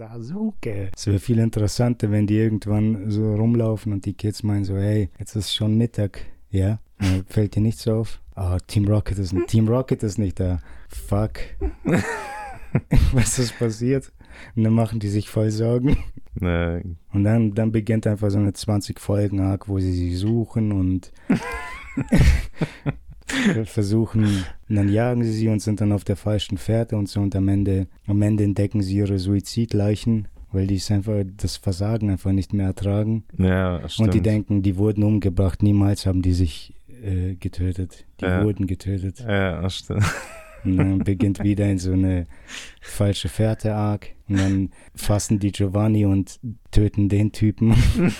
Sasuke. Es wäre viel interessanter, wenn die irgendwann so rumlaufen und die Kids meinen so, hey, jetzt ist schon Mittag. Ja, äh, fällt dir nichts auf? Ah, Team Rocket ist Team Rocket ist nicht da. Fuck. Was ist passiert? Und dann machen die sich voll Sorgen. Nee. Und dann, dann beginnt einfach so eine 20 Folgen Arc, wo sie sie suchen und versuchen, und dann jagen sie sie und sind dann auf der falschen Fährte und so und am Ende, am Ende entdecken sie ihre Suizidleichen, weil die es einfach das Versagen einfach nicht mehr ertragen. Ja, stimmt. Und die denken, die wurden umgebracht, niemals haben die sich äh, getötet. Die Ja. wurden getötet. Ja, stimmt. Und dann beginnt wieder in so eine falsche Fährte-Arc. Und dann fassen die Giovanni und töten den Typen.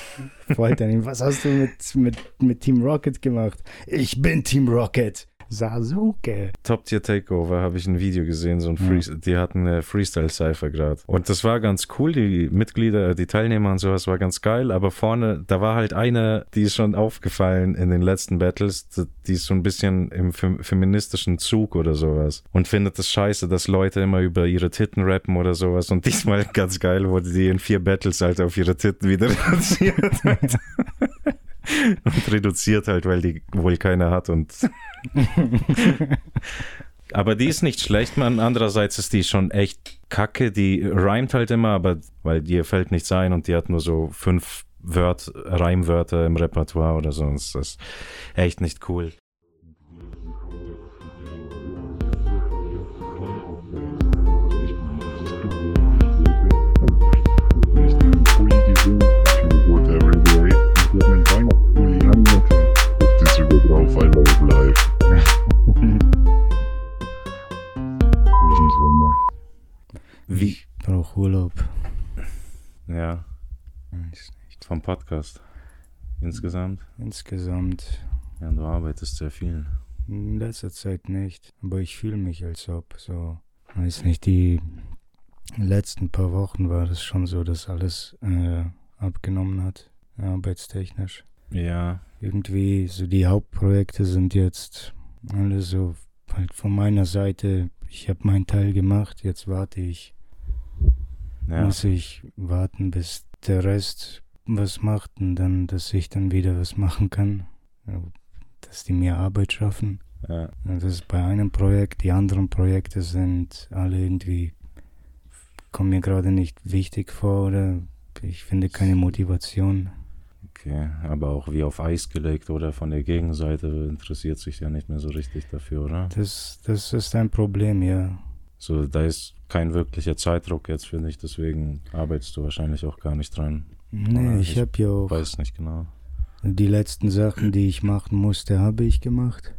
Foltern ihn. Was hast du mit, mit, mit Team Rocket gemacht? Ich bin Team Rocket. Sasuke. Top Tier Takeover habe ich ein Video gesehen, so ein Free die hatten eine Freestyle Cypher gerade. Und das war ganz cool, die Mitglieder, die Teilnehmer und sowas war ganz geil, aber vorne, da war halt eine, die ist schon aufgefallen in den letzten Battles, die ist so ein bisschen im fem- feministischen Zug oder sowas und findet es scheiße, dass Leute immer über ihre Titten rappen oder sowas und diesmal ganz geil wurde die in vier Battles halt auf ihre Titten wieder reduziert. und reduziert halt, weil die wohl keine hat und aber die ist nicht schlecht, man. Andererseits ist die schon echt kacke. Die reimt halt immer, aber weil dir fällt nichts ein und die hat nur so fünf Wört, Reimwörter im Repertoire oder so. Das ist echt nicht cool. Sommer. Wie? Ich brauche Urlaub. Ja, Weiß nicht. vom Podcast. Insgesamt. Insgesamt Ja, du arbeitest sehr viel. in letzter Zeit nicht. Aber ich fühle mich, als ob so, weiß nicht, die letzten paar Wochen war das schon so, dass alles äh, abgenommen hat, arbeitstechnisch. Ja, irgendwie so die Hauptprojekte sind jetzt alle so halt von meiner Seite. Ich habe meinen Teil gemacht, jetzt warte ich. ja. Muss ich warten, bis der Rest was macht und dann, dass ich dann wieder was machen kann. Dass die mir Arbeit schaffen. Ja, Das ist bei einem Projekt. Die anderen Projekte sind alle irgendwie, kommen mir gerade nicht wichtig vor oder ich finde keine Motivation. Okay, aber auch wie auf Eis gelegt oder von der Gegenseite interessiert sich ja nicht mehr so richtig dafür, oder? Das, das ist ein Problem, ja. So, da ist kein wirklicher Zeitdruck jetzt, finde ich, deswegen arbeitest du wahrscheinlich auch gar nicht dran. Nee, Ich ich habe ja auch Weiß nicht genau. die letzten Sachen, die ich machen musste, habe ich gemacht.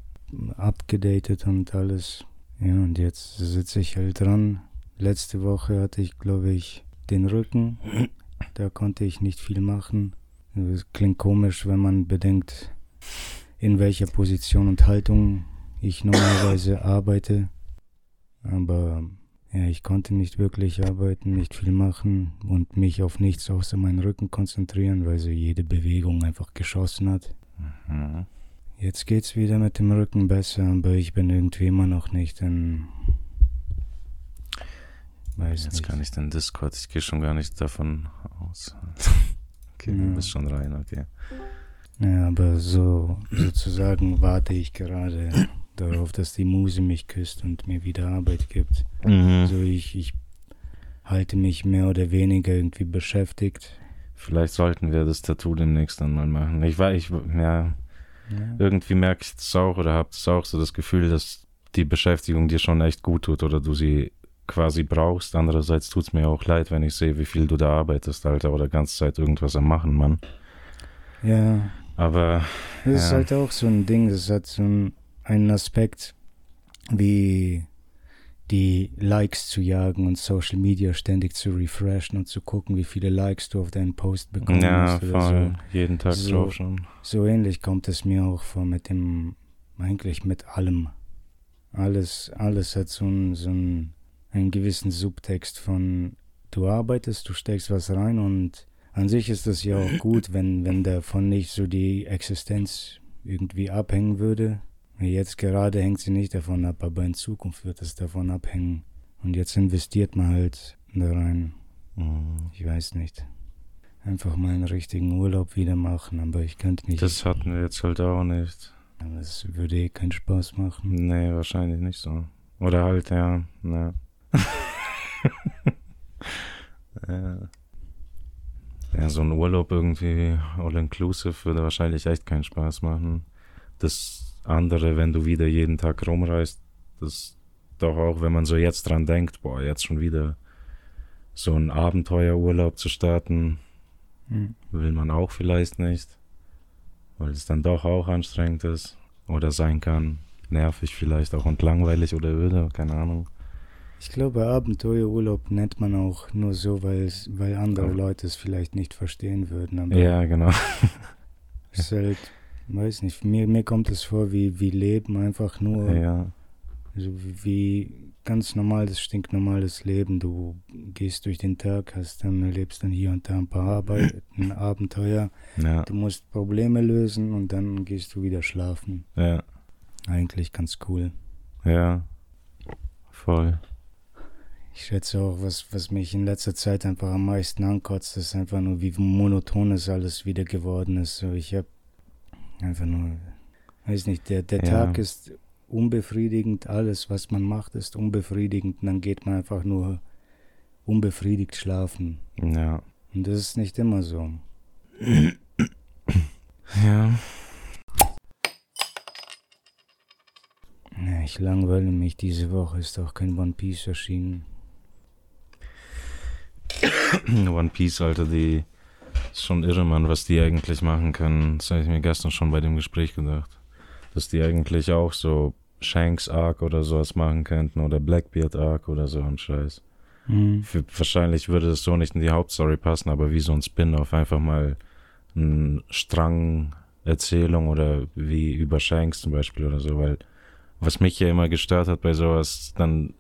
Abgedatet und alles. Ja, und jetzt sitze ich halt dran. Letzte Woche hatte ich, glaube ich, den Rücken. Da konnte ich nicht viel machen. Das klingt komisch, wenn man bedenkt, in welcher Position und Haltung ich normalerweise arbeite. Aber ja, ich konnte nicht wirklich arbeiten, nicht viel machen und mich auf nichts außer meinen Rücken konzentrieren, weil so jede Bewegung einfach geschossen hat. Mhm. Jetzt geht's wieder mit dem Rücken besser, aber ich bin irgendwie immer noch nicht in. Weiß Jetzt nicht. kann ich den Discord, ich gehe schon gar nicht davon aus. Okay, du Ja. bist schon rein, okay. Ja, aber so sozusagen warte ich gerade darauf, dass die Muse mich küsst und mir wieder Arbeit gibt. Mhm. Also ich, ich halte mich mehr oder weniger irgendwie beschäftigt. Vielleicht sollten wir das Tattoo demnächst dann mal machen. Ich weiß, ich, ja, Ja. irgendwie merke ich das auch oder habe das auch so das Gefühl, dass die Beschäftigung dir schon echt gut tut oder du sie quasi brauchst. Andererseits tut es mir auch leid, wenn ich sehe, wie viel du da arbeitest, Alter, oder ganze Zeit irgendwas am Machen, Mann. ja, Aber das ist Ja. halt auch so ein Ding, das hat so ein- einen Aspekt wie die Likes zu jagen und Social Media ständig zu refreshen und zu gucken, wie viele Likes du auf deinen Post bekommst. ja, voll, jeden Tag So. drauf schon. So ähnlich kommt es mir auch vor mit dem, eigentlich mit allem. Alles, alles hat so einen, so einen, einen gewissen Subtext von, du arbeitest, du steckst was rein und an sich ist das ja auch gut, wenn, wenn davon nicht so die Existenz irgendwie abhängen würde. Jetzt gerade hängt sie nicht davon ab, aber in Zukunft wird es davon abhängen. Und jetzt investiert man halt da rein. Mhm. ich weiß nicht. Einfach mal einen richtigen Urlaub wieder machen, aber ich könnte nicht. Das hatten wir jetzt halt auch nicht. Das würde eh keinen Spaß machen. Nee, wahrscheinlich nicht so. Oder halt, ja, ne. Ja. ja, so ein Urlaub irgendwie all-inclusive würde wahrscheinlich echt keinen Spaß machen. Das andere, wenn du wieder jeden Tag rumreist, das doch auch, wenn man so jetzt dran denkt, boah, jetzt schon wieder so einen Abenteuerurlaub zu starten, Hm. will man auch vielleicht nicht, weil es dann doch auch anstrengend ist oder sein kann, nervig vielleicht auch und langweilig oder öde, keine Ahnung. Ich glaube, Abenteuerurlaub nennt man auch nur so, weil, es, weil andere Ja. Leute es vielleicht nicht verstehen würden. Ja, genau. ist halt, weiß nicht, mir, mir kommt es vor wie, wie Leben einfach nur, Ja, so wie, wie ganz normales, stinknormales Leben. Du gehst durch den Tag, hast dann, erlebst dann hier und da ein paar Arbeiten, Abenteuer. ja, Du musst Probleme lösen und dann gehst du wieder schlafen. ja, Eigentlich ganz cool. ja, voll. Ich schätze auch, was, was mich in letzter Zeit einfach am meisten ankotzt, ist einfach nur, wie monoton es alles wieder geworden ist. So, ich habe einfach nur, weiß nicht, der, der Ja. Tag ist unbefriedigend, alles, was man macht, ist unbefriedigend und dann geht man einfach nur unbefriedigt schlafen. Ja, Und das ist nicht immer so. ja, Ja, Ich langweile mich, diese Woche ist auch kein One Piece erschienen. One Piece, Alter, die ist schon irre, Mann, was die eigentlich machen können. Das habe ich mir gestern schon bei dem Gespräch gedacht. Dass die eigentlich auch so Shanks Arc oder sowas machen könnten oder Blackbeard Arc oder so ein Scheiß. Mhm. Für, wahrscheinlich würde es so nicht in die Hauptstory passen, aber wie so ein Spin-off einfach mal ein Strang Erzählung oder wie über Shanks zum Beispiel oder so, weil was mich ja immer gestört hat bei sowas, dann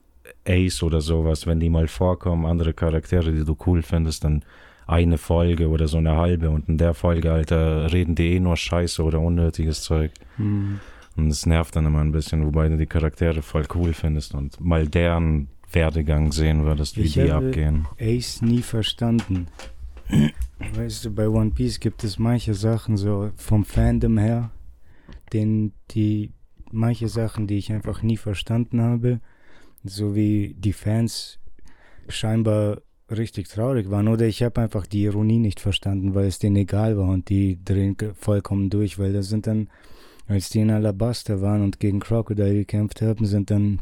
Ace oder sowas, wenn die mal vorkommen, andere Charaktere, die du cool findest, dann eine Folge oder so eine halbe und in der Folge, Alter, reden die eh nur Scheiße oder unnötiges Zeug. Mhm. Und es nervt dann immer ein bisschen, wobei du die Charaktere voll cool findest und mal deren Werdegang sehen würdest, wie Ich die abgehen. Ace nie verstanden. Weißt du, bei One Piece gibt es manche Sachen so vom Fandom her, den die manche Sachen, die ich einfach nie verstanden habe, so wie die Fans scheinbar richtig traurig waren oder ich habe einfach die Ironie nicht verstanden, weil es denen egal war und die drehen vollkommen durch, weil das sind dann, als die in Alabasta waren und gegen Crocodile gekämpft haben, sind dann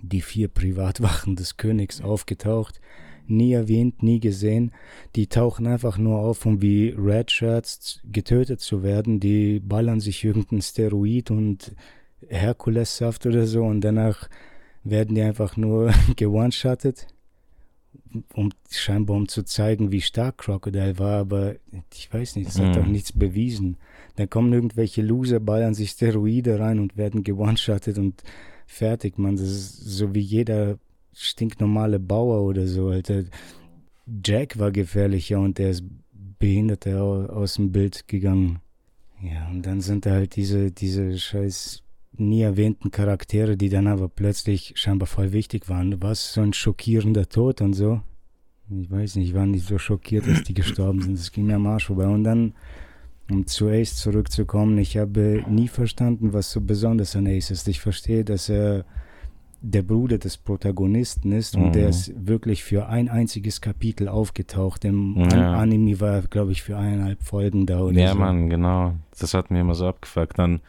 die vier Privatwachen des Königs aufgetaucht nie erwähnt, nie gesehen. Die tauchen einfach nur auf, um wie Red Shirts getötet zu werden. Die ballern sich irgendein Steroid und Herkulessaft oder so und danach werden die einfach nur geone-shottet, um scheinbar um zu zeigen, wie stark Crocodile war, aber ich weiß nicht, das hat Mhm. doch nichts bewiesen. Dann kommen irgendwelche Loser, ballern sich Steroide rein und werden geone-shottet und fertig, man. Das ist so wie jeder stinknormale Bauer oder so, Alter. Jack war gefährlicher und der ist behindert au- aus dem Bild gegangen. Ja, und dann sind da halt diese, diese scheiß nie erwähnten Charaktere, die dann aber plötzlich scheinbar voll wichtig waren. Was? So ein schockierender Tod und so. Ich weiß nicht, ich war nicht so schockiert, dass die gestorben sind. Das ging mir am Arsch vorbei. Und dann, um zu Ace zurückzukommen, ich habe nie verstanden, was so besonders an Ace ist. Ich verstehe, dass er der Bruder des Protagonisten ist und Mhm. der ist wirklich für ein einziges Kapitel aufgetaucht. Im Ja. An Anime war er, glaube ich, für eineinhalb Folgen da oder Ja, so. Mann, genau. Das hat mir immer so abgefuckt. Dann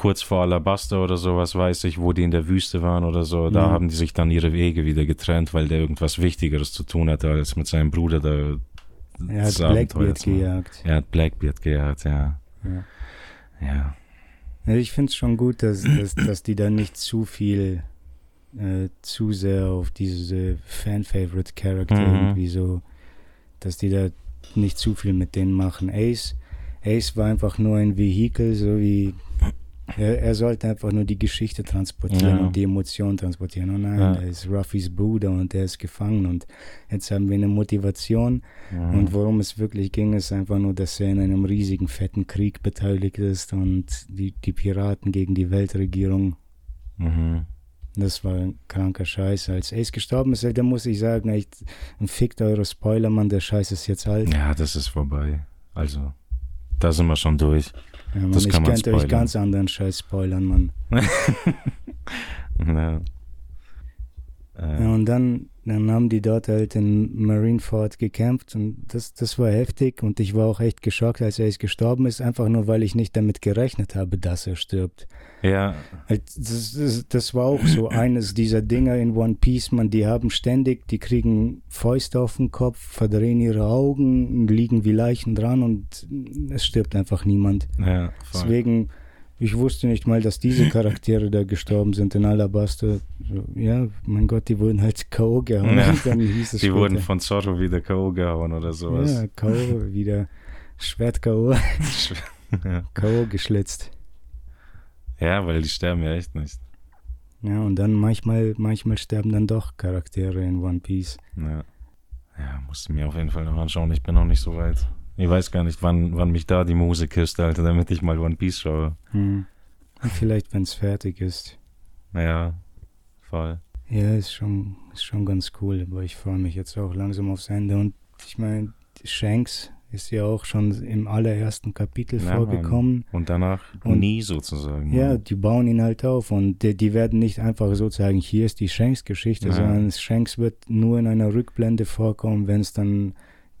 kurz vor Alabasta oder sowas weiß ich, wo die in der Wüste waren oder so. Da Mhm. haben die sich dann ihre Wege wieder getrennt, weil der irgendwas Wichtigeres zu tun hatte, als mit seinem Bruder da. Er hat Blackbeard gejagt. Er hat Blackbeard gejagt, ja. Ja. Ja. Ja, ich finde es schon gut, dass, dass, dass die da nicht zu viel, äh, zu sehr auf diese Fan-Favorite-Charakter Mhm. irgendwie so, dass die da nicht zu viel mit denen machen. Ace, Ace war einfach nur ein Vehikel, so wie er, er sollte einfach nur die Geschichte transportieren Ja. und die Emotionen transportieren. Und nein, Ja. er ist Ruffys Bruder und er ist gefangen und jetzt haben wir eine Motivation Mhm. und worum es wirklich ging, ist einfach nur, dass er in einem riesigen, fetten Krieg beteiligt ist und die, die Piraten gegen die Weltregierung. Mhm. Das war ein kranker Scheiß. Als Ace gestorben ist, da muss ich sagen, echt, fickt eure Spoiler, Mann, der Scheiß ist jetzt alt. Ja, das ist vorbei. Also, da sind wir schon durch. Ja, Mann, das ich kann man könnte euch spoilern. ganz anderen Scheiß spoilern, Mann. ja. Äh, Ja, und dann, dann haben die dort halt in Marineford gekämpft und das, das war heftig und ich war auch echt geschockt, als er jetzt gestorben ist, einfach nur, weil ich nicht damit gerechnet habe, dass er stirbt. ja, Halt, Das, das, das war auch so eines dieser Dinger in One Piece, man, die haben ständig, die kriegen Fäuste auf den Kopf, verdrehen ihre Augen, liegen wie Leichen dran und es stirbt einfach niemand. ja, voll. Deswegen, ich wusste nicht mal, dass diese Charaktere da gestorben sind in Alabaster. Ja, mein Gott, die wurden halt K.O. gehauen. Ja, Die später, wurden von Zorro wieder K.O. gehauen oder sowas. Ja, K.O. wieder. Schwert K.O. ja. K.O. geschlitzt. ja, weil die sterben ja echt nicht. Ja, und dann manchmal, manchmal sterben dann doch Charaktere in One Piece. Ja. ja, musste mir auf jeden Fall noch anschauen. Ich bin noch nicht so weit. Ich weiß gar nicht, wann, wann mich da die Muse küsst, Alter, damit ich mal One Piece schaue. Hm. Vielleicht, wenn es fertig ist. Ja, voll. Ja, ist schon, ist schon ganz cool, aber ich freue mich jetzt auch langsam aufs Ende. Und ich meine, Shanks ist ja auch schon im allerersten Kapitel Ja, vorgekommen. Und danach Und- nie sozusagen. Ja, die bauen ihn halt auf und die, die werden nicht einfach so sagen, hier ist die Shanks-Geschichte, sondern Shanks wird nur in einer Rückblende vorkommen, wenn es dann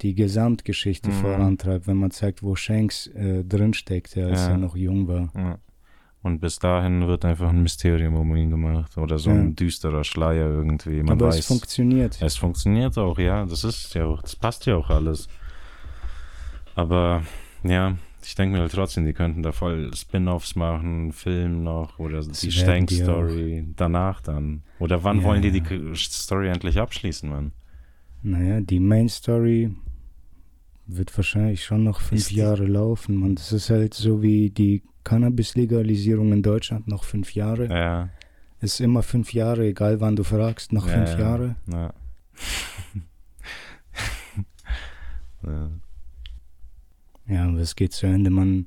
die Gesamtgeschichte Mhm. vorantreibt, wenn man zeigt, wo Shanks äh, drinsteckte, als Ja. er noch jung war. Ja. Und bis dahin wird einfach ein Mysterium um ihn gemacht. Oder so Ja. ein düsterer Schleier irgendwie. Man Aber weiß. es funktioniert. Es funktioniert auch, ja. Das ist ja auch, das passt ja auch alles. Aber ja, ich denke mir halt trotzdem, die könnten da voll Spin-offs machen, Film noch oder Das die Stank-Story danach dann. Oder wann Ja. wollen die die Story endlich abschließen, Mann? Naja, die Main Story wird wahrscheinlich schon noch fünf Ist die- Jahre laufen. Man, das ist halt so wie die Cannabis-Legalisierung in Deutschland noch fünf Jahre. Ja. Ist immer fünf Jahre, egal wann du fragst, noch ja, fünf ja, Jahre. Ja. ja. Ja, aber es geht zu Ende. Man,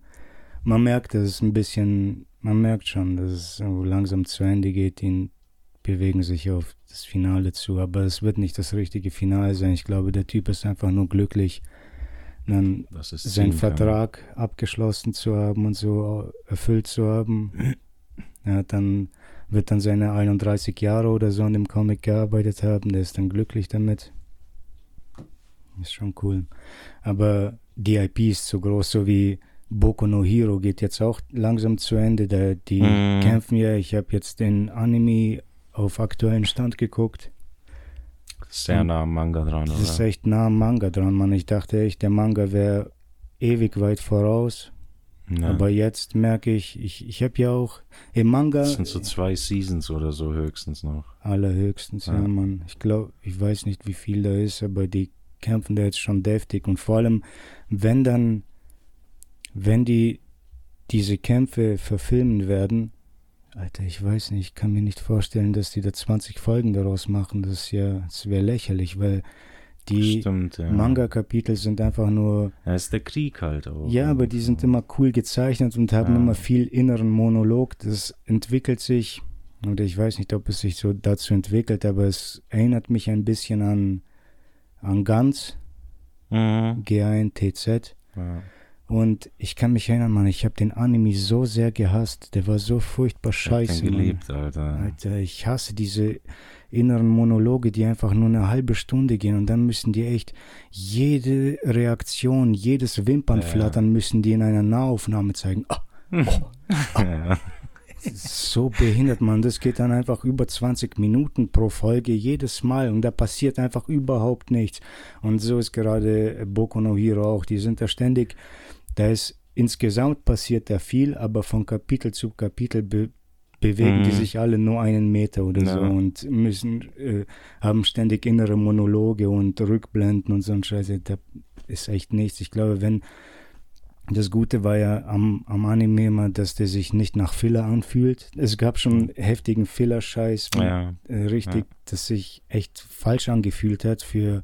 man merkt, dass es ein bisschen, man merkt schon, dass es so langsam zu Ende geht. Die bewegen sich auf das Finale zu, aber es wird nicht das richtige Finale sein. Ich glaube, der Typ ist einfach nur glücklich, ist seinen kann. Vertrag abgeschlossen zu haben und so erfüllt zu haben. Hat dann, wird dann seine 31 Jahre oder so an dem Comic gearbeitet haben. Der ist dann glücklich damit. Ist schon cool. Aber die IP ist zu groß, so wie Boku no Hero geht jetzt auch langsam zu Ende. Da, die Mhm. kämpfen ja. Ich habe jetzt den Anime auf aktuellen Stand geguckt. Sehr nah am Manga dran, Das ist oder? echt nah am Manga dran, Mann. Ich dachte echt, der Manga wäre ewig weit voraus. Ja. Aber jetzt merke ich, ich, ich habe ja auch im Manga das sind so zwei Seasons oder so höchstens noch. allerhöchstens, ja, Ja. Mann. Ich glaube, ich weiß nicht, wie viel da ist, aber die kämpfen da jetzt schon deftig. Und vor allem, wenn dann, wenn die diese Kämpfe verfilmen werden, Alter, ich weiß nicht, ich kann mir nicht vorstellen, dass die da 20 Folgen daraus machen. Das ist ja, das wäre lächerlich, weil die Stimmt, ja. Manga-Kapitel sind einfach nur Ja, ist der Krieg halt auch. Ja, aber die sind immer cool gezeichnet und haben Ja. immer viel inneren Monolog. Das entwickelt sich, oder ich weiß nicht, ob es sich so dazu entwickelt, aber es erinnert mich ein bisschen an, an Ganz, Mhm. G-A-N-T-Z. Ja. Und ich kann mich erinnern, Mann, ich habe den Anime so sehr gehasst. Der war so furchtbar Ich scheiße. Mann. geliebt, Alter. Alter, ich hasse diese inneren Monologe, die einfach nur eine halbe Stunde gehen und dann müssen die echt jede Reaktion, jedes Wimpernflattern müssen die in einer Nahaufnahme zeigen. Ah, ja. das ist so behindert, man. Das geht dann einfach über 20 Minuten pro Folge jedes Mal und da passiert einfach überhaupt nichts. Und so ist gerade Boku no Hero auch. Die sind da ständig, da ist insgesamt passiert da viel, aber von Kapitel zu Kapitel be bewegen die Mhm. sich alle nur einen Meter oder Ja. so und müssen, äh, haben ständig innere Monologe und Rückblenden und so ein Scheiße. Da ist echt nichts. Ich glaube, wenn das Gute war ja am, am Anime immer, dass der sich nicht nach Filler anfühlt. Es gab schon heftigen Filler-Scheiß, ja. äh, richtig, Ja. das sich echt falsch angefühlt hat für,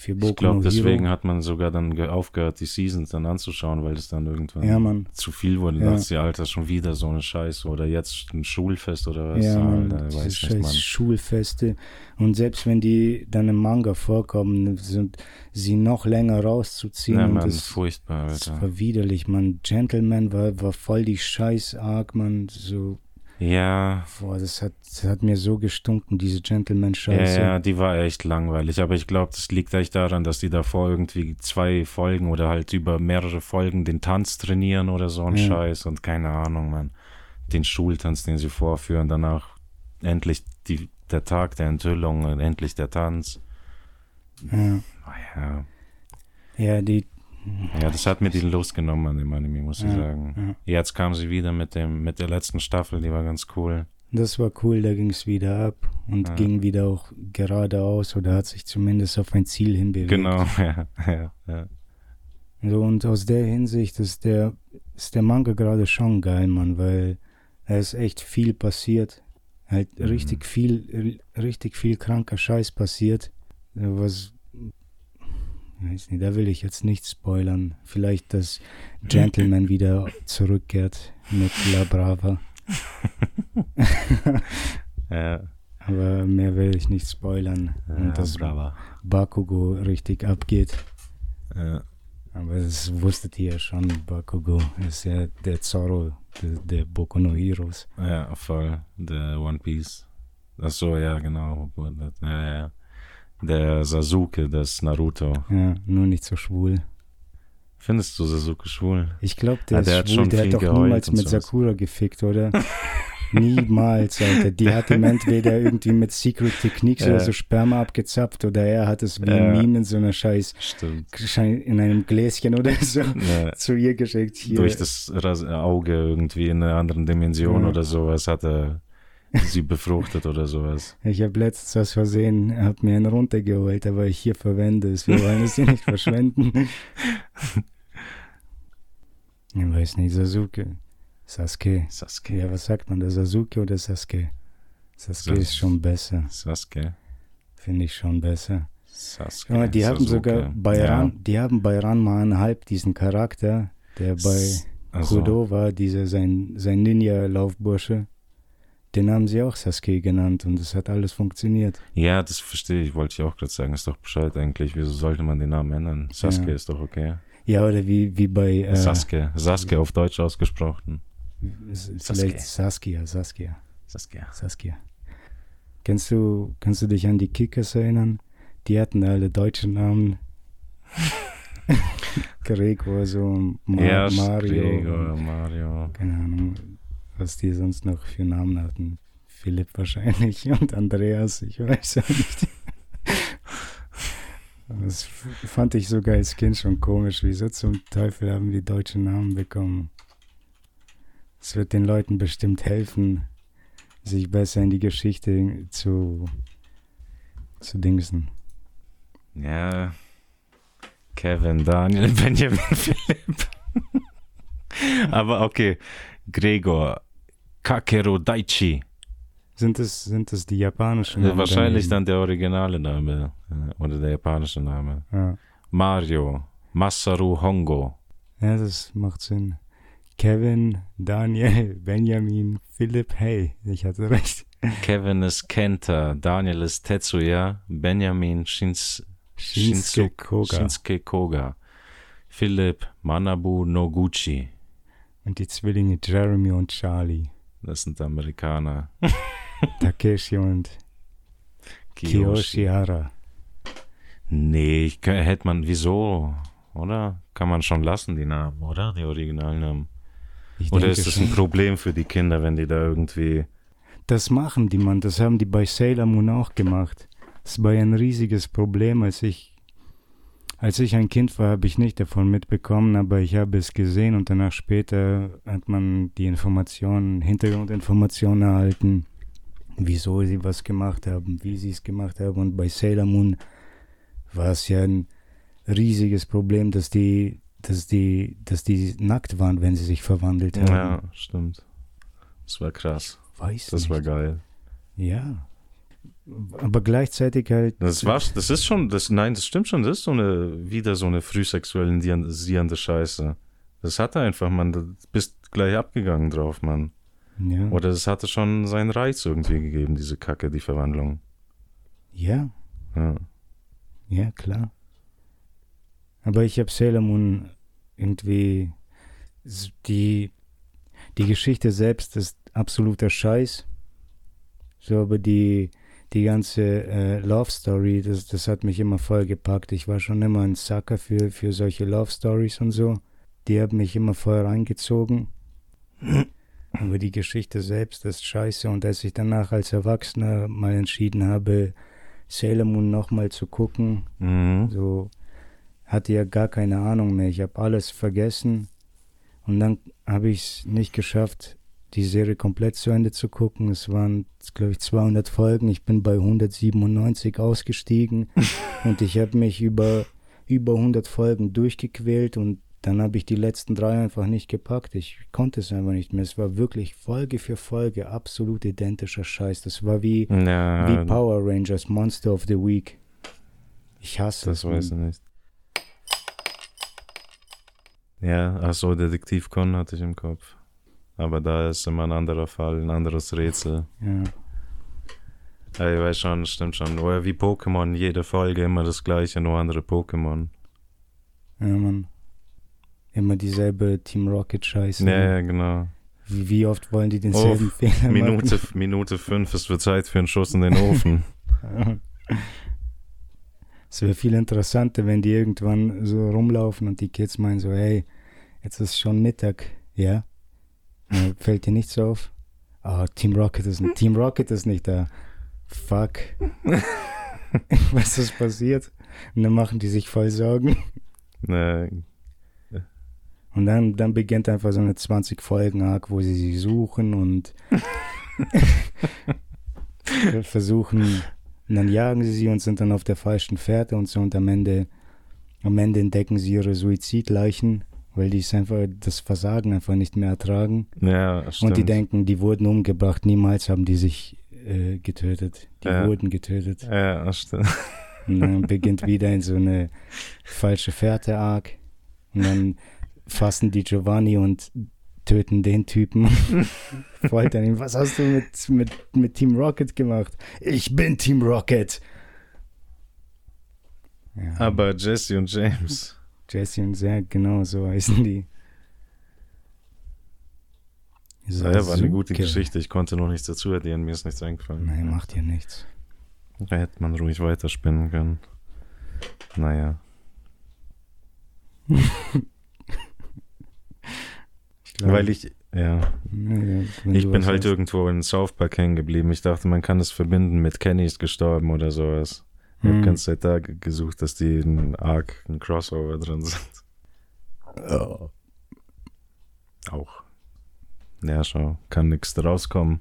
für Ich Boku glaube, no deswegen hat man sogar dann ge- aufgehört, die Seasons dann anzuschauen, weil es dann irgendwann Ja, zu viel wurde. Ja. Da dachte ich, Alter, schon wieder so eine Scheiße. Oder jetzt ein Schulfest oder was. Ja, Mann, Alter, weiß scheiß nicht, Mann. Schulfeste. Und selbst wenn die dann im Manga vorkommen, sind sie noch länger rauszuziehen. Ja, Mann, das, furchtbar, das Alter. war widerlich, man. Gentleman war, war voll die scheiß arg, man. So, Ja, boah, das hat, das hat mir so gestunken, diese ja, Gentleman-Scheiße. ja, die war echt langweilig. Aber ich glaube, das liegt echt daran, dass die davor irgendwie zwei Folgen oder halt über mehrere Folgen den Tanz trainieren oder so ein Ja. Scheiß und keine Ahnung, Mann. Den Schultanz, den sie vorführen, danach endlich die, der Tag der Enthüllung und endlich der Tanz. Ja, Ah, Ja, ja die, ja, das hat mir die Lust genommen an dem Anime, muss ich Ja, sagen. Jetzt kam sie wieder mit dem mit der letzten Staffel, die war ganz cool. das war cool, da ging es wieder ab und Ja. ging wieder auch geradeaus oder hat sich zumindest auf ein Ziel hinbewegt. Genau, ja, ja, ja. So, und aus der Hinsicht ist der, ist der Manga gerade schon geil, Mann, weil da ist echt viel passiert. Halt Mhm. richtig viel, richtig viel kranker Scheiß passiert. Was, weiß nicht, da will ich jetzt nicht spoilern. Vielleicht, dass Gentleman wieder zurückkehrt mit La Brava. ja. Aber mehr will ich nicht spoilern. ja und dass brava. Bakugo richtig abgeht. Ja. Aber das wusstet ihr ja schon, Bakugo ist ja der Zorro der, der Boku no Heroes. Ja, voll. Der One Piece. Ach so, ja, genau. Ja, ja. Der Sasuke, das Naruto. Ja, nur nicht so schwul. Findest du Sasuke schwul? Ich glaube, der Ah, der ist hat schwul, der hat doch niemals mit sowas. Sakura gefickt, oder? Niemals, Alter. Die hat ihm entweder irgendwie mit Secret Techniques Ja. oder so Sperma abgezapft oder er hat es wie Ja. ein Meme in so einer scheiß, Stimmt. in einem Gläschen oder so Ja. zu ihr geschickt. Hier. Durch das Auge irgendwie in einer anderen Dimension Ja. oder sowas hat er sie befruchtet oder sowas. Ich habe letztens aus Versehen, hab mir einen runtergeholt, aber ich hier verwende es. Wir wollen es hier nicht verschwenden. Ich weiß nicht, Sasuke. Sasuke. Sasuke. Ja, was sagt man da? Sasuke oder Sasuke? Sasuke Sas- ist schon besser. Sasuke. Finde ich schon besser. Sasuke. Ja, die haben sogar bei Ja. Ran, die haben bei Ranma einhalb diesen Charakter, der bei also, Kudo war, dieser sein, sein Ninja-Laufbursche. Den haben sie auch Sasuke genannt und es hat alles funktioniert. Ja, das verstehe ich. Wollte ich auch gerade sagen. Ist doch Bescheid eigentlich. Wieso sollte man den Namen ändern? Sasuke Ja. ist doch okay. Ja, oder wie, wie bei äh, Sasuke. Sasuke auf Deutsch ausgesprochen. Vielleicht Saskia, Saskia, Saskia. Saskia. Kennst du, kannst du dich an die Kickers erinnern? Die hatten alle deutsche Namen. Gregor, so Ma ja, Mario. Gregor, Mario. Keine Ahnung, was die sonst noch für Namen hatten. Philipp wahrscheinlich und Andreas, ich weiß ja nicht. Das fand ich sogar als Kind schon komisch. Wieso zum Teufel haben die deutschen Namen bekommen? Es wird den Leuten bestimmt helfen, sich besser in die Geschichte zu, zu dingsen. Ja. Kevin, Daniel, Benjamin, Philipp. Aber okay. Gregor. Kakero Daichi. Sind es, sind es die japanischen Ja, Namen? Wahrscheinlich dann der originale Name. äh, Oder der japanische Name. Ja. Mario. Masaru Hongo. ja, das macht Sinn. Kevin, Daniel, Benjamin, Philipp, hey, ich hatte recht. Kevin ist Kenta. Daniel ist Tetsuya. Benjamin Shins, Shinsuke Shinsu- Koga. Shinsuke Koga. Philipp Manabu Noguchi. Und die Zwillinge Jeremy und Charlie. Das sind Amerikaner. Takeshi und Kiyoshi Hara. Nee, ich, hätte man, wieso? Oder? Kann man schon lassen, die Namen, oder? Die Originalnamen. Ich Oder ist das ein Problem für die Kinder, wenn die da irgendwie. Das machen die, Mann. Das haben die bei Sailor Moon auch gemacht. Das war ein riesiges Problem, als ich, als ich ein Kind war, habe ich nicht davon mitbekommen, aber ich habe es gesehen und danach später hat man die Informationen, Hintergrundinformationen erhalten, wieso sie was gemacht haben, wie sie es gemacht haben. Und bei Sailor Moon war es ja ein riesiges Problem, dass die, dass die, dass die nackt waren, wenn sie sich verwandelt haben. Ja, stimmt. Das war krass. Weiß Das nicht. war geil. Ja. Aber gleichzeitig halt. Das war, das ist schon, das, nein, das stimmt schon, das ist so eine, wieder so eine frühsexualisierende Scheiße. Das hatte einfach, man, du bist gleich abgegangen drauf, Mann. Ja. Oder es hatte schon seinen Reiz irgendwie gegeben, diese Kacke, die Verwandlung. ja, Ja. ja, klar. Aber ich habe Sailor Moon irgendwie. Die, die Geschichte selbst ist absoluter Scheiß. So, aber die, die ganze äh, Love Story, das, das hat mich immer voll gepackt. Ich war schon immer ein Sucker für, für solche Love Stories und so. Die haben mich immer voll reingezogen. Aber die Geschichte selbst ist scheiße. Und als ich danach als Erwachsener mal entschieden habe, Sailor Moon nochmal zu gucken, Mhm. so hatte ja gar keine Ahnung mehr. Ich habe alles vergessen. Und dann habe ich es nicht geschafft, die Serie komplett zu Ende zu gucken. Es waren, glaube ich, 200 Folgen. Ich bin bei 197 ausgestiegen und ich habe mich über, über 100 Folgen durchgequält und dann habe ich die letzten drei einfach nicht gepackt. Ich konnte es einfach nicht mehr. Es war wirklich Folge für Folge absolut identischer Scheiß. Das war wie, Ja, wie Power Rangers Monster of the Week. Ich hasse das es. weiß ich nicht. Ja, ach so, Detektiv Con hatte ich im Kopf. Aber da ist immer ein anderer Fall, ein anderes Rätsel. Ja. Ja, ich weiß schon, stimmt schon. Oder wie Pokémon, jede Folge immer das gleiche, nur andere Pokémon. Ja, Mann. Immer dieselbe Team Rocket Scheiße. Ja, ja, genau. Wie, wie oft wollen die denselben Uff, Fehler Minute, Minute fünf, es wird Zeit für einen Schuss in den Ofen. machen? Es wäre viel interessanter, wenn die irgendwann so rumlaufen und die Kids meinen so, hey, jetzt ist schon Mittag, ja? Äh, Fällt dir nichts auf? Ah, Team Rocket ist Team Rocket ist nicht da. Fuck. Was ist passiert? Und dann machen die sich voll Sorgen. ne, Und dann, dann beginnt einfach so eine 20 Folgen Arc, wo sie sie suchen und versuchen, und dann jagen sie sie und sind dann auf der falschen Fährte und so und am Ende, am Ende entdecken sie ihre Suizidleichen, weil die es einfach das Versagen einfach nicht mehr ertragen. ja, stimmt. Und die denken, die wurden umgebracht, niemals haben die sich äh, getötet. Die Ja. wurden getötet. Ja, stimmt. Und dann beginnt wieder in so eine falsche Fährte Arc. Und dann fassen die Giovanni und töten den Typen. Foltern ihn. Was hast du mit, mit, mit Team Rocket gemacht? Ich bin Team Rocket. Ja, Aber Jesse und James. Jesse und Zack, genau so heißen die. Ja, war eine gute. Geschichte. Ich konnte noch nichts dazu addieren, mir ist nichts eingefallen. Nein, macht ja nichts. Da hätte man ruhig weiterspinnen können. Naja. Ich glaub, Weil ich, ja, wenn ich bin halt hast. irgendwo in South Park hängen geblieben. Ich dachte, man kann es verbinden mit Kenny ist gestorben oder sowas. Ich habe Hm. ganz Zeit da ge- gesucht, dass die in Arc, ein Crossover drin sind. Auch. Ja, schau, kann nichts daraus kommen.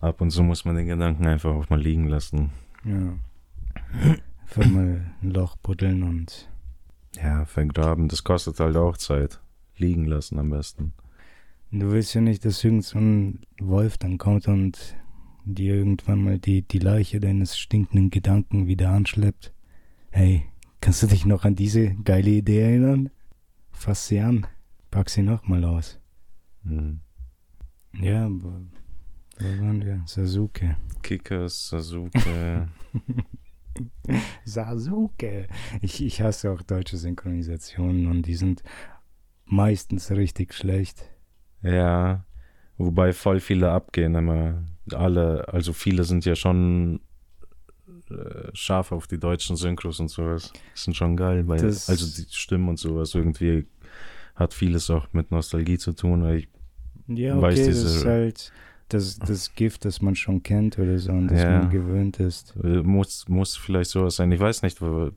Ab und zu muss man den Gedanken einfach auch mal liegen lassen. Ja. Einfach mal ein Loch buddeln und Ja, vergraben, das kostet halt auch Zeit. Liegen lassen am besten. Du willst ja nicht, dass irgend so ein Wolf dann kommt und dir irgendwann mal die, die Leiche deines stinkenden Gedanken wieder anschleppt. Hey, kannst du dich noch an diese geile Idee erinnern? Fass sie an. Pack sie nochmal aus. Hm. Ja, aber wo waren wir? Sasuke. Kickers, Sasuke. Sasuke. Ich, ich hasse auch deutsche Synchronisationen und die sind meistens richtig schlecht. ja, wobei voll viele abgehen immer. Alle, also viele sind ja schon äh, scharf auf die deutschen Synchros und sowas. Das sind schon geil, weil Das- also die Stimmen und sowas irgendwie hat vieles auch mit Nostalgie zu tun. Weil ich, Ja, Weiß okay, diese- das ist halt das, das Gift, das man schon kennt oder so und das Ja. man gewöhnt ist. äh, muss, muss vielleicht sowas sein. Ich weiß nicht, wo,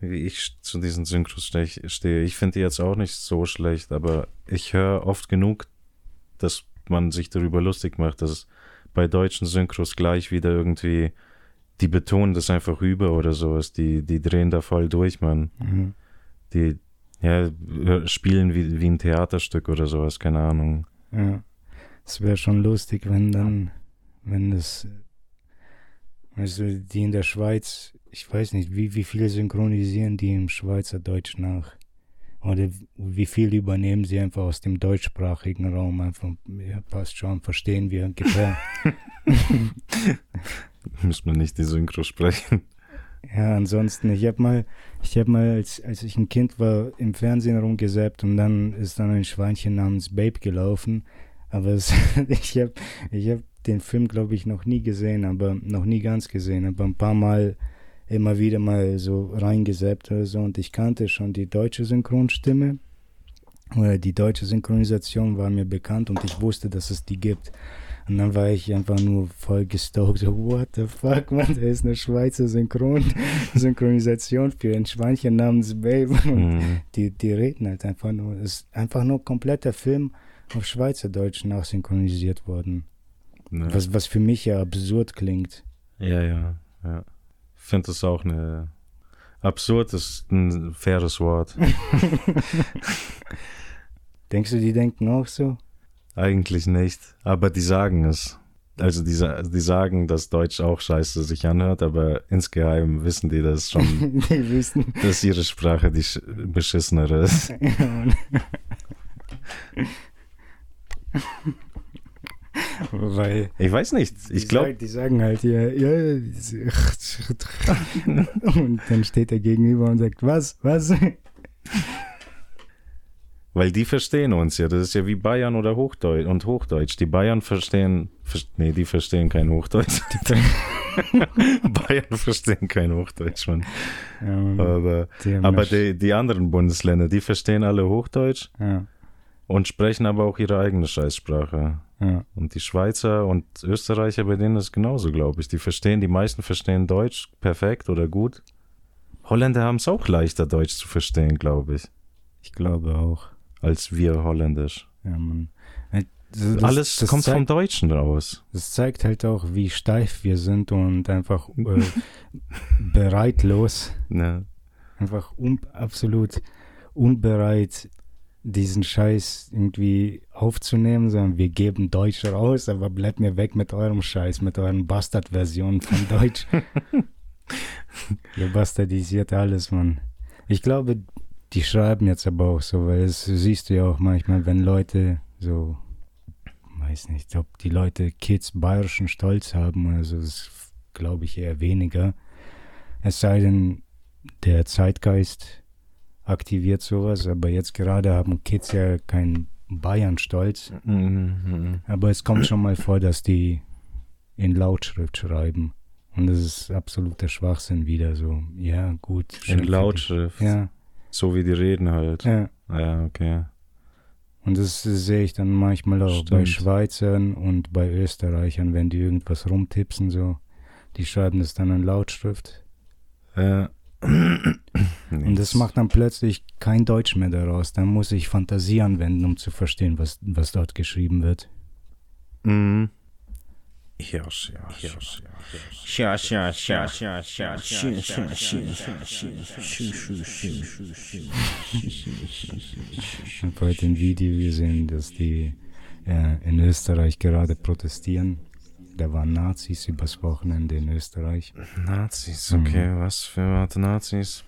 wie ich zu diesen Synchros ste- stehe. Ich finde die jetzt auch nicht so schlecht, aber ich höre oft genug, dass man sich darüber lustig macht, dass bei deutschen Synchros gleich wieder irgendwie, die betonen das einfach über oder sowas, die, die drehen da voll durch, man. Mhm. Die, ja, spielen wie, wie ein Theaterstück oder sowas, keine Ahnung. Ja. Es wäre schon lustig, wenn dann, wenn das Also die in der Schweiz, ich weiß nicht, wie, wie viel synchronisieren die im Schweizerdeutsch nach? Oder wie viel übernehmen sie einfach aus dem deutschsprachigen Raum? Einfach, ja, passt schon, verstehen wir ungefähr. Müssen wir nicht die Synchro sprechen. Ja, ansonsten, ich habe mal, ich habe mal, als, als ich ein Kind war, im Fernsehen rumgesäppt und dann ist dann ein Schweinchen namens Babe gelaufen. Aber es, ich habe ich hab den Film, glaube ich, noch nie gesehen, aber noch nie ganz gesehen, aber ein paar Mal immer wieder mal so reingesäppt oder so und ich kannte schon die deutsche Synchronstimme oder die deutsche Synchronisation war mir bekannt und ich wusste, dass es die gibt. Und dann war ich einfach nur voll gestoked. So, what the fuck, man, da ist eine Schweizer Synchron Synchronisation für ein Schweinchen namens Babe. Und Mhm. die, die reden halt einfach nur. Es ist einfach nur kompletter Film auf Schweizerdeutsch nachsynchronisiert worden. Ja. Was, was für mich ja absurd klingt. ja, ja, ja. Ich finde das auch eine. Absurd ist ein faires Wort. Denkst du, die denken auch so? Eigentlich nicht, aber die sagen es. Also die, die sagen, dass Deutsch auch scheiße sich anhört, aber insgeheim wissen die das schon, die wissen. dass ihre Sprache die sch- beschissenere ist. Weil Ich weiß nicht. Ich glaube, die sagen halt ja, ja, und dann steht er gegenüber und sagt, was, was? weil die verstehen uns ja. Das ist ja wie Bayern oder Hochdeutsch und Hochdeutsch. Die Bayern verstehen, ver nee, die verstehen kein Hochdeutsch. Bayern verstehen kein Hochdeutsch, Mann. Ja, Mann. Aber, aber die, die anderen Bundesländer, die verstehen alle Hochdeutsch ja, und sprechen aber auch ihre eigene Scheißsprache. Ja. Und die Schweizer und Österreicher, bei denen ist genauso, glaube ich. Die verstehen, die meisten verstehen Deutsch perfekt oder gut. Holländer haben es auch leichter, Deutsch zu verstehen, glaube ich, Ich glaube auch. als wir Holländisch. Ja, Mann. Äh, Das, Alles das kommt zeigt, vom Deutschen raus. Das zeigt halt auch, wie steif wir sind und einfach äh, bereitlos, Ne? einfach un absolut unbereit, diesen Scheiß irgendwie aufzunehmen, sondern wir geben Deutsch raus, aber bleibt mir weg mit eurem Scheiß, mit euren Bastard-Versionen von Deutsch. Ihr bastardisiert alles, Mann. Ich glaube, die schreiben jetzt aber auch so, weil das siehst du ja auch manchmal, wenn Leute so, weiß nicht, ob die Leute Kids bayerischen Stolz haben oder so, das glaube ich eher weniger. Es sei denn, der Zeitgeist aktiviert sowas, aber jetzt gerade haben Kids ja keinen Bayern-Stolz. Mhm. Aber es kommt schon mal vor, dass die in Lautschrift schreiben. Und das ist absoluter Schwachsinn wieder so. Ja, gut. In Lautschrift. Ja, So wie die reden halt. ja. Ja, okay. Und das sehe ich dann manchmal auch bei Stimmt. Schweizern und bei Österreichern, wenn die irgendwas rumtipsen, so. Die schreiben das dann in Lautschrift. Ja. Und das macht dann plötzlich kein Deutsch mehr daraus. Dann muss ich Fantasie anwenden, um zu verstehen, was, was dort geschrieben wird. Mhm. Ich habe heute ein Video gesehen, dass die äh, in Österreich gerade protestieren da waren Nazis übers Wochenende in Österreich. Nazis, okay. Was für Art Nazis?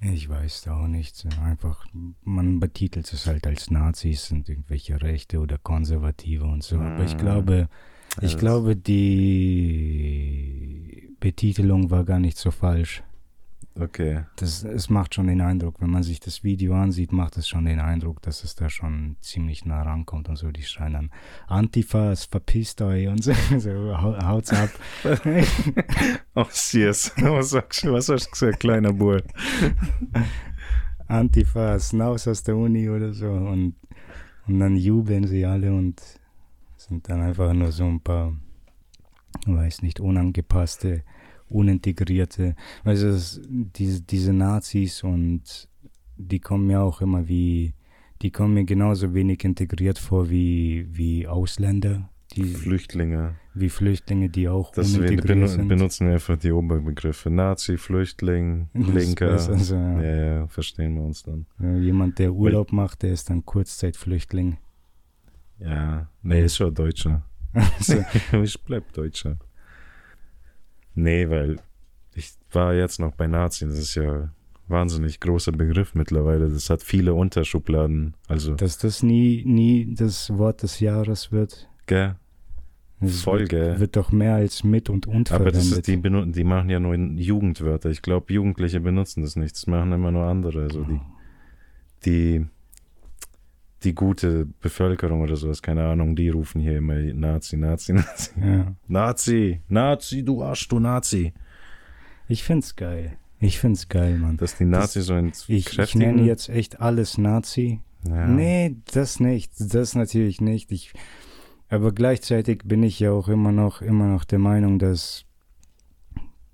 Ich weiß da auch nicht. Einfach, man betitelt es halt als Nazis und irgendwelche Rechte oder Konservative und so. Aber ich Mhm. glaube, ich Also- glaube, die Betitelung war gar nicht so falsch. Okay. Das, es macht schon den Eindruck, wenn man sich das Video ansieht, macht es schon den Eindruck, dass es da schon ziemlich nah rankommt und so. Die schreien dann, Antifa, es verpisst euch und so, so hau- haut's ab. Oh, yes. Was sagst du, was hast du gesagt, kleiner Bub? Antifa, Snaus aus der Uni oder so. Und, und dann jubeln sie alle und sind dann einfach nur so ein paar, weiß nicht, unangepasste, unintegrierte. Weißt du, das- diese, diese Nazis und die kommen mir auch immer wie, die kommen mir genauso wenig integriert vor wie, wie Ausländer, die, Flüchtlinge. wie Flüchtlinge, die auch Deswegen unintegriert benu sind. benutzen wir einfach die Oberbegriffe. Nazi, Flüchtling, Das Linker. besser so, ja. ja, ja, verstehen wir uns dann. Ja, Jemand, der Urlaub macht, der ist dann Kurzzeitflüchtling. Ja, nee, ist schon Deutscher. Also, ich bleib Deutscher. Nee, weil ich war jetzt noch bei Nazi. Das ist ja wahnsinnig großer Begriff mittlerweile. Das hat viele Unterschubladen. Also, Dass das nie, nie das Wort des Jahres wird. gell? Es Voll, wird, gell? wird doch mehr als mit und und Aber das ist, die, benu- die machen ja nur Jugendwörter. Ich glaube, Jugendliche benutzen das nicht. Das machen immer nur andere. So die, die, die gute Bevölkerung oder sowas, keine Ahnung, die rufen hier immer Nazi, Nazi, Nazi. ja. Nazi, Nazi, du Arsch, du Nazi. Ich find's geil. Ich find's geil, Mann. Dass die Nazi so Ich, ich entkräftigen. nenne jetzt echt alles Nazi. ja. Nee, das nicht. Das natürlich nicht. Ich, aber gleichzeitig bin ich ja auch immer noch, immer noch der Meinung, dass,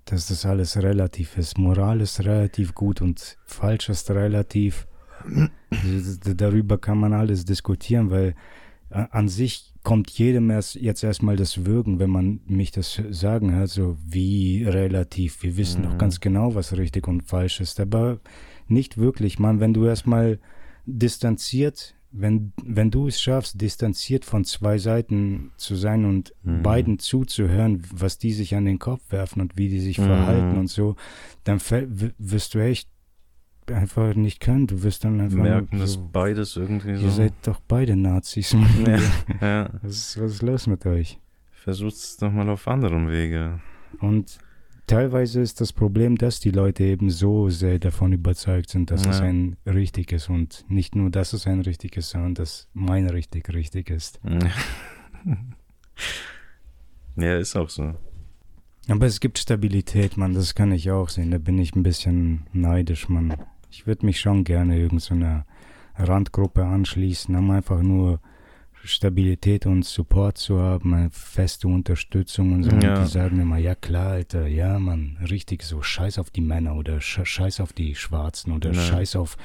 dass das alles relativ ist. Moral ist relativ gut und falsch ist relativ. Darüber kann man alles diskutieren, weil a- an sich kommt jedem erst jetzt erstmal das Würgen, wenn man mich das sagen hört, so wie relativ. Wir wissen doch Mhm. ganz genau, was richtig und falsch ist, aber nicht wirklich, man, wenn du erstmal distanziert, wenn, wenn du es schaffst, distanziert von zwei Seiten zu sein und Mhm. beiden zuzuhören, was die sich an den Kopf werfen und wie die sich Mhm. verhalten und so, dann wirst du echt einfach nicht können. Du wirst dann einfach merken so, beides irgendwie Ihr so. seid doch beide Nazis. Ja, ja. Was, ist, was ist los mit euch? Versucht's doch mal auf anderem Wege. Und teilweise ist das Problem, dass die Leute eben so sehr davon überzeugt sind, dass es Ja. ein richtig ist und nicht nur, dass es ein richtig ist, sondern dass mein richtig richtig ist. ja, ist auch so. Aber es gibt Stabilität, Mann, das kann ich auch sehen. Da bin ich ein bisschen neidisch, Mann. Ich würde mich schon gerne irgendeiner Randgruppe anschließen, um einfach nur Stabilität und Support zu haben, eine feste Unterstützung und so. Ja. Und die sagen immer, ja klar, Alter, ja, Mann, richtig so, scheiß auf die Männer oder sch scheiß auf die Schwarzen oder Ja. scheiß auf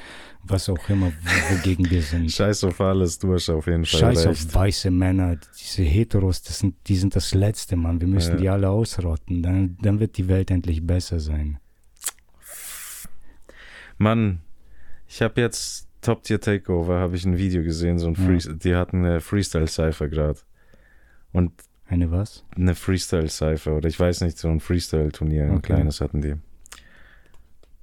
was auch immer, wo- wogegen wir sind. Scheiß auf alles, du hast auf jeden Fall Scheiß recht. auf weiße Männer, diese Heteros, das sind, die sind das Letzte, Mann. Wir müssen Ja. die alle ausrotten. Dann, dann wird die Welt endlich besser sein. Mann, ich habe jetzt Top Tier Takeover, habe ich ein Video gesehen, so ein Ja. Free die hatten eine Freestyle Cypher gerade. Und Eine was? eine Freestyle Cypher oder ich weiß nicht, so ein Freestyle Turnier, ein Okay. kleines hatten die.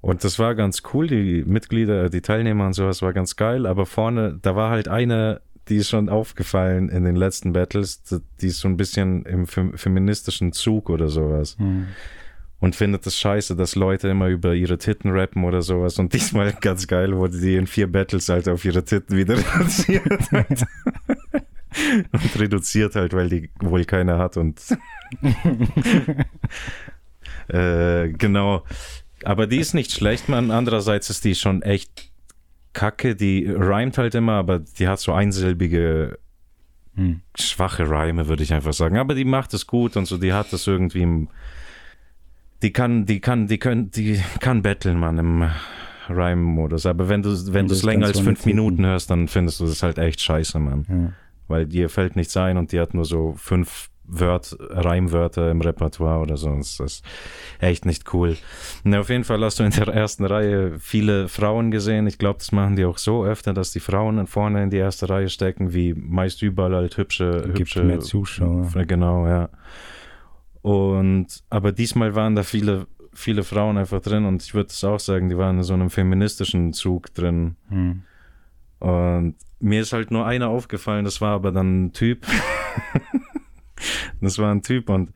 Und das war ganz cool, die Mitglieder, die Teilnehmer und sowas war ganz geil, aber vorne, da war halt eine, die ist schon aufgefallen in den letzten Battles, die ist so ein bisschen im fem- feministischen Zug oder sowas Hm. Und findet es scheiße, dass Leute immer über ihre Titten rappen oder sowas. Und diesmal ganz geil wurde die in vier Battles halt auf ihre Titten wieder reduziert. Halt. und reduziert halt, weil die wohl keine hat und äh, genau. Aber die ist nicht schlecht, man. Andererseits ist die schon echt kacke. Die reimt halt immer, aber die hat so einsilbige Hm. schwache Reime, würde ich einfach sagen. Aber die macht es gut und so, die hat das irgendwie im. Die kann, die kann, die können, die kann betteln, man, im Rhyme-Modus. Aber wenn du, wenn du es länger als fünf. Minuten hörst, dann findest du das halt echt scheiße, man. Ja. Weil dir fällt nichts ein und die hat nur so fünf Wört, Reimwörter im Repertoire oder so. Das ist echt nicht cool. Na, auf jeden Fall hast du in der ersten Reihe viele Frauen gesehen. Ich glaube, das machen die auch so öfter, dass die Frauen vorne in die erste Reihe stecken, wie meist überall halt hübsche, Gibt hübsche mehr Zuschauer. Genau, ja. Und aber diesmal waren da viele, viele Frauen einfach drin und ich würde es auch sagen, die waren in so einem feministischen Zug drin. Hm. Und mir ist halt nur einer aufgefallen, das war aber dann ein Typ. das war ein Typ und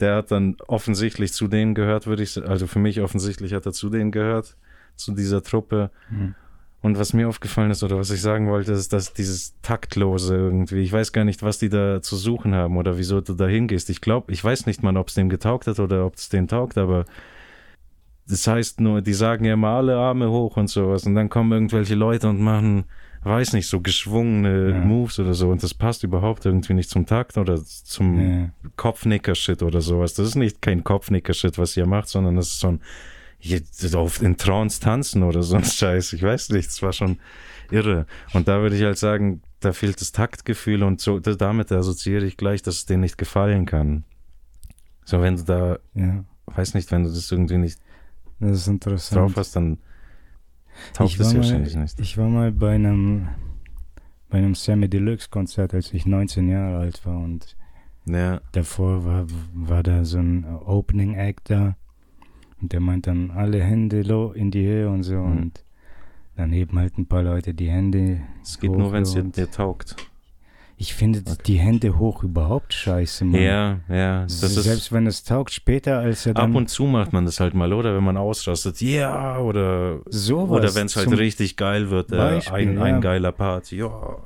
der hat dann offensichtlich zu denen gehört, würde ich sagen. Also für mich offensichtlich hat er zu denen gehört, zu dieser Truppe. Hm. Und was mir aufgefallen ist oder was ich sagen wollte, ist, dass dieses Taktlose irgendwie, ich weiß gar nicht, was die da zu suchen haben oder wieso du da hingehst. Ich glaube, ich weiß nicht mal, ob es dem getaugt hat oder ob es dem taugt, aber das heißt nur, die sagen ja immer alle Arme hoch und sowas und dann kommen irgendwelche Leute und machen, weiß nicht, so geschwungene Ja. Moves oder so und das passt überhaupt irgendwie nicht zum Takt oder zum Ja. Kopfnicker-Shit oder sowas. Das ist nicht kein Kopfnicker-Shit, was ihr macht, sondern das ist so ein hier, auf in Trance tanzen oder so ein Scheiß. Ich weiß nicht, das war schon irre. Und da würde ich halt sagen, da fehlt das Taktgefühl und so, das, damit assoziiere ich gleich, dass es denen nicht gefallen kann. So, wenn du da, ja, weiß nicht, wenn du das irgendwie nicht das drauf hast, dann taugt es ja mal, wahrscheinlich nicht. ich war mal bei einem bei einem Sammy Deluxe Konzert, als ich 19 Jahre alt war und Ja. Davor war, war da so ein Opening Act da. Und der meint dann alle Hände low in die Höhe und so. Mhm. Und dann heben halt ein paar Leute die Hände. Es geht nur, wenn es dir, taugt. Ich finde die Hände hoch überhaupt scheiße, Mann. Ja, ja. Ist, Selbst wenn es taugt, später als er dann. ab und zu macht man das halt mal, oder? Wenn man ausrastet, ja, oder, sowas oder wenn es halt richtig geil wird, äh, ein, ja. ein geiler Part, ja.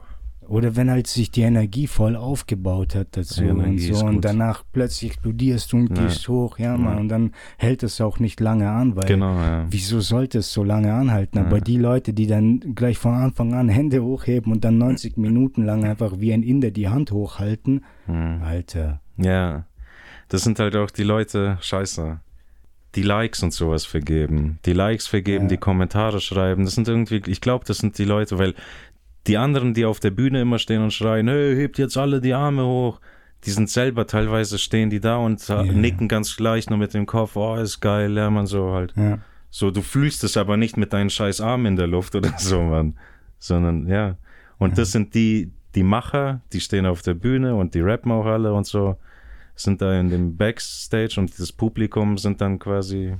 Oder wenn halt sich die Energie voll aufgebaut hat dazu Die und so und danach plötzlich explodierst du und Ja. gehst hoch, ja, Ja. und dann hält es auch nicht lange an, weil Genau, ja. wieso sollte es so lange anhalten? Aber Ja. die Leute, die dann gleich von Anfang an Hände hochheben und dann 90 Minuten lang einfach wie ein Inder die Hand hochhalten, Hm. Alter. Ja. Das sind halt auch die Leute, scheiße, die Likes und sowas vergeben. Die Likes vergeben, Ja. die Kommentare schreiben. Das sind irgendwie, ich glaube, das sind die Leute, weil die anderen, die auf der Bühne immer stehen und schreien, hey, hebt jetzt alle die Arme hoch, die sind selber, teilweise stehen die da und Ja. nicken ganz gleich nur mit dem Kopf, oh, ist geil, ja, man, so halt. Ja. So, du fühlst es aber nicht mit deinen scheiß Armen in der Luft oder so, Mann. Sondern, ja. Und das sind die, die Macher, die stehen auf der Bühne und die rappen auch alle und so, sind da in dem Backstage und das Publikum sind dann quasi,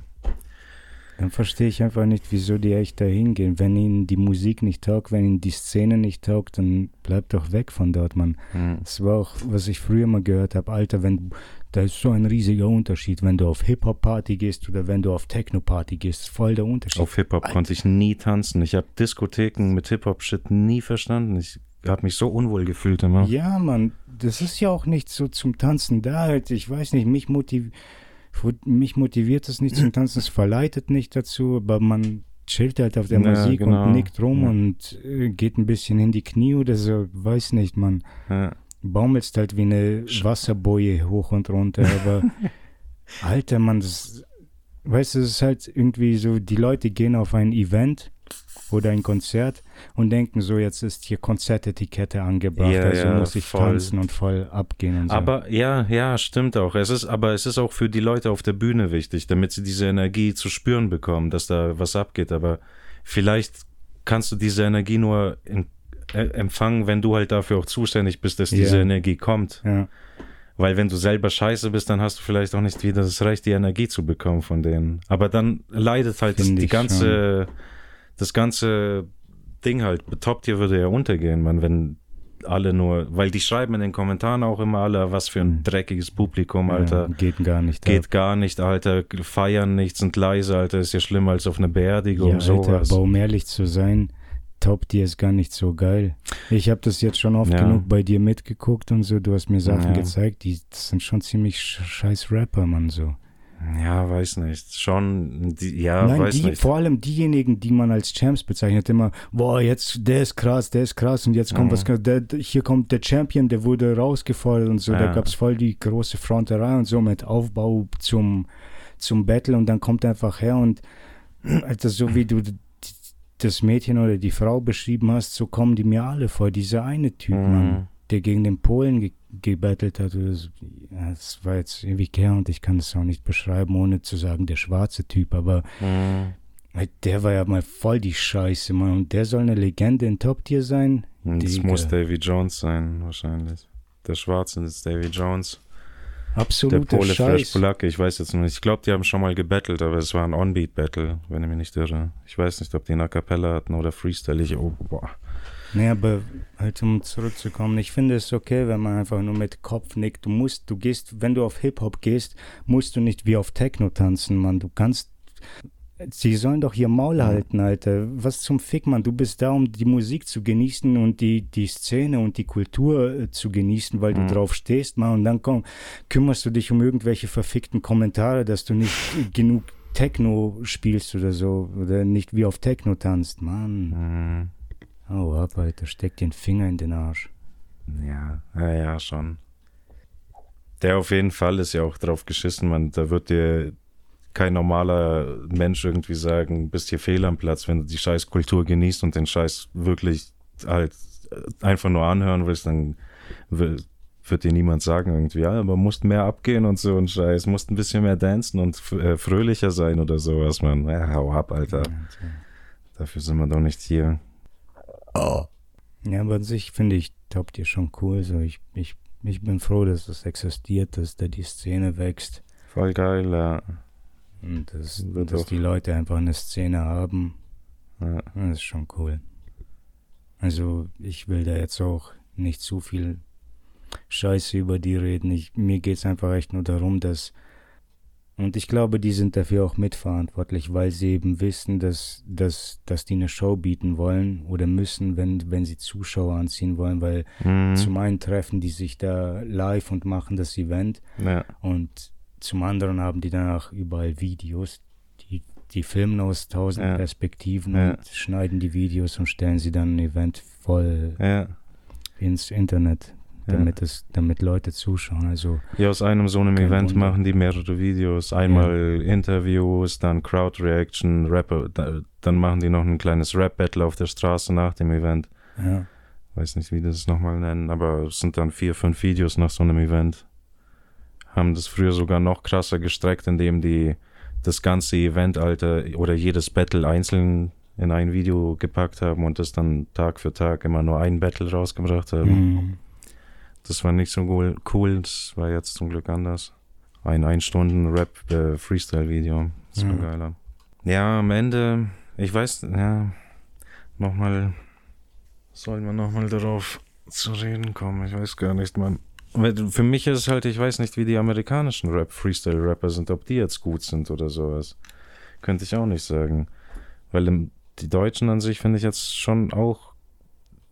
Dann verstehe ich einfach nicht, wieso die echt da hingehen. Wenn ihnen die Musik nicht taugt, wenn ihnen die Szene nicht taugt, dann bleibt doch weg von dort, Mann. hm, Das war auch, was ich früher mal gehört habe. Alter, wenn da ist so ein riesiger Unterschied, wenn du auf Hip-Hop-Party gehst oder wenn du auf Techno-Party gehst. Voll der Unterschied. auf Hip-Hop konnte ich nie tanzen. Ich habe Diskotheken mit Hip-Hop-Shit nie verstanden. Ich habe mich so unwohl gefühlt immer. Ja, Mann, das ist ja auch nicht so zum Tanzen da. Halt. Ich weiß nicht, mich, motiv mich motiviert es nicht zum Tanzen, es verleitet nicht dazu, aber man chillt halt auf der Ja, Musik genau. und nickt rum Ja. und äh, geht ein bisschen in die Knie oder so, weiß nicht, man. Ja. baumelst halt wie eine Wasserboje hoch und runter, aber Alter, man, das, weißt du, es ist halt irgendwie so, die Leute gehen auf ein Event oder ein Konzert und denken so, jetzt ist hier Konzertetikette angebracht, Ja, also ja, muss ich voll. tanzen und voll abgehen und so. Aber ja, ja, stimmt auch. Es ist, aber es ist auch für die Leute auf der Bühne wichtig, damit sie diese Energie zu spüren bekommen, dass da was abgeht. Aber vielleicht kannst du diese Energie nur in, äh, empfangen, wenn du halt dafür auch zuständig bist, dass Ja. diese Energie kommt. ja, Weil wenn du selber scheiße bist, dann hast du vielleicht auch nicht wieder das Recht, die Energie zu bekommen von denen. Aber dann leidet halt das, die ganze, das ganze Ding halt. Top Tier würde ja untergehen, man, wenn alle nur, weil die schreiben in den Kommentaren auch immer alle, was für ein dreckiges Publikum, Alter. ja, geht gar nicht. Geht ab. gar nicht, Alter. Feiern nicht, sind leise, Alter. Ist ja schlimmer als auf einer Beerdigung, ja, Alter, sowas. aber um ehrlich zu sein, Top Tier ist gar nicht so geil. Ich habe das jetzt schon oft Ja. genug bei dir mitgeguckt und so, du hast mir Sachen Ja. gezeigt, die sind schon ziemlich sch- scheiß Rapper, Mann, so. Ja, weiß nicht. Schon, die, ja, Nein, weiß die, nicht. vor allem diejenigen, die man als Champs bezeichnet, immer, boah, jetzt, der ist krass, der ist krass und jetzt kommt Mhm. was, der, hier kommt der Champion, der wurde rausgefordert und so, da Ja. gab's voll die große Fronterei und so mit Aufbau zum, zum Battle und dann kommt er einfach her und, Alter, so wie du das Mädchen oder die Frau beschrieben hast, so kommen die mir alle vor, dieser eine Typ, Mhm. Mann, der gegen den Polen ge gebettelt hat das war jetzt ewig her und ich kann es auch nicht beschreiben, ohne zu sagen, der schwarze Typ, aber Mhm. Ey, Der war ja mal voll die Scheiße, Mann. Und der soll eine Legende in Top-Tier sein? Das Digga. muss Davy Jones sein, wahrscheinlich. Der Schwarze ist Davy Jones. Der Absoluter Pole Scheiß. Polacke, ich weiß jetzt nicht. Ich glaube, die haben schon mal gebettelt, aber es war ein On-Beat-Battle, wenn ich mich nicht irre. Ich weiß nicht, ob die eine Kapelle hatten oder Freestyle. Ich, oh, boah. Nee, aber halt um zurückzukommen, ich finde es okay, wenn man einfach nur mit Kopf nickt. Du musst, du gehst, wenn du auf Hip-Hop gehst, musst du nicht wie auf Techno tanzen, Mann. Du kannst. Sie sollen doch ihr Maul halten, Alter. Was zum Fick, Mann. Du bist da, um die Musik zu genießen und die, die Szene und die Kultur äh, zu genießen, weil Mhm. du drauf stehst, Mann. Und dann komm, kümmerst du dich um irgendwelche verfickten Kommentare, dass du nicht genug Techno spielst oder so. Oder nicht wie auf Techno tanzt, Mann. Mhm. Oh, ab, Alter, steck den Finger in den Arsch. Ja, ja, ja, schon. Der auf jeden Fall ist ja auch drauf geschissen, man. Da wird dir kein normaler Mensch irgendwie sagen, bist hier fehl am Platz, wenn du die scheiß Kultur genießt und den Scheiß wirklich halt einfach nur anhören willst, dann wird dir niemand sagen irgendwie, ja, aber musst mehr abgehen und so und Scheiß, musst ein bisschen mehr dancen und äh, fröhlicher sein oder sowas, man. Ja, hau ab, Alter. Dafür sind wir doch nicht hier. Ja, aber an sich finde ich Top Tier schon cool. So, ich, ich ich bin froh, dass das existiert, dass da die Szene wächst Voll geil, ja. und dass, Wird dass die Leute einfach eine Szene haben. ja. Das ist schon cool. Also ich will da jetzt auch nicht zu viel Scheiße über die reden. Ich, mir geht es einfach echt nur darum, dass und ich glaube, die sind dafür auch mitverantwortlich, weil sie eben wissen, dass, dass, dass die eine Show bieten wollen oder müssen, wenn, wenn sie Zuschauer anziehen wollen, weil Mhm. zum einen treffen die sich da live und machen das Event ja. und zum anderen haben die danach überall Videos, die, die filmen aus tausend Ja. Perspektiven Ja. und schneiden die Videos und stellen sie dann ein Event voll ins Internet, Ja. damit es, damit Leute zuschauen. Also Ja, aus einem so einem Event Wunder. machen die mehrere Videos. Einmal Interviews, dann Crowd Reaction, Rapper, da, dann machen die noch ein kleines Rap-Battle auf der Straße nach dem Event. ja, Weiß nicht, wie die das nochmal nennen, aber es sind dann vier, fünf Videos nach so einem Event. Haben das früher sogar noch krasser gestreckt, indem die das ganze Event, Alter, oder jedes Battle einzeln in ein Video gepackt haben und das dann Tag für Tag immer nur ein Battle rausgebracht haben. mhm. Das war nicht so cool, das war jetzt zum Glück anders. Ein ein Stunden Rap äh, Freestyle Video, das war Ja. geiler. Ja, am Ende, ich weiß, ja, nochmal, soll man nochmal darauf zu reden kommen, ich weiß gar nicht, man. Für mich ist es halt, ich weiß nicht, wie die amerikanischen Rap Freestyle Rapper sind, ob die jetzt gut sind oder sowas. Könnte ich auch nicht sagen. Weil im, die Deutschen an sich finde ich jetzt schon auch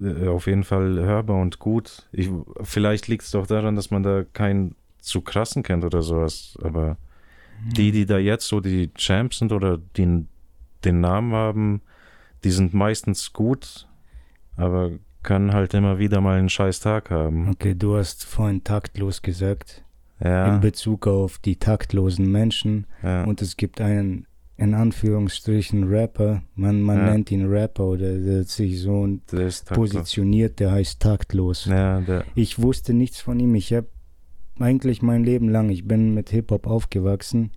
äh, auf jeden Fall hörbar und gut. Ich, vielleicht liegt es doch daran, dass man da keinen zu krassen kennt oder sowas. Aber die, die da jetzt so die Champs sind oder die den Namen haben, die sind meistens gut, aber können halt immer wieder mal einen scheiß Tag haben. Okay, du hast vorhin taktlos gesagt, Ja, in Bezug auf die taktlosen Menschen. ja, Und es gibt einen, in Anführungsstrichen, Rapper, man, man Ja. nennt ihn Rapper oder der hat sich so der positioniert, der heißt taktlos. Ja, der, Ich wusste nichts von ihm. Ich habe eigentlich mein Leben lang, ich bin mit Hip-Hop aufgewachsen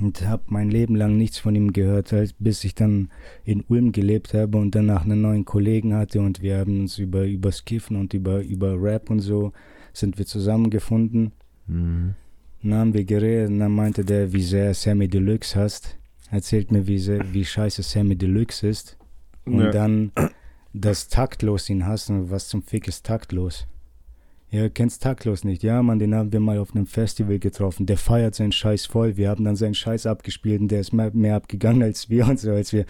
und habe mein Leben lang nichts von ihm gehört, als bis ich dann in Ulm gelebt habe und danach einen neuen Kollegen hatte und wir haben uns über über Skiffen und über über Rap und so sind wir zusammengefunden. mhm. Dann haben wir geredet und dann meinte der, wie sehr Sammy Deluxe hasst. Erzählt mir, wie, wie scheiße Sammy Deluxe ist. Und Ja. dann, dass taktlos ihn hasst. Und was zum Fick ist taktlos? Ja, kennst taktlos nicht. Ja, Mann, den haben wir mal auf einem Festival getroffen. Der feiert seinen Scheiß voll. Wir haben dann seinen Scheiß abgespielt und der ist mehr, mehr abgegangen als wir und so. Als wir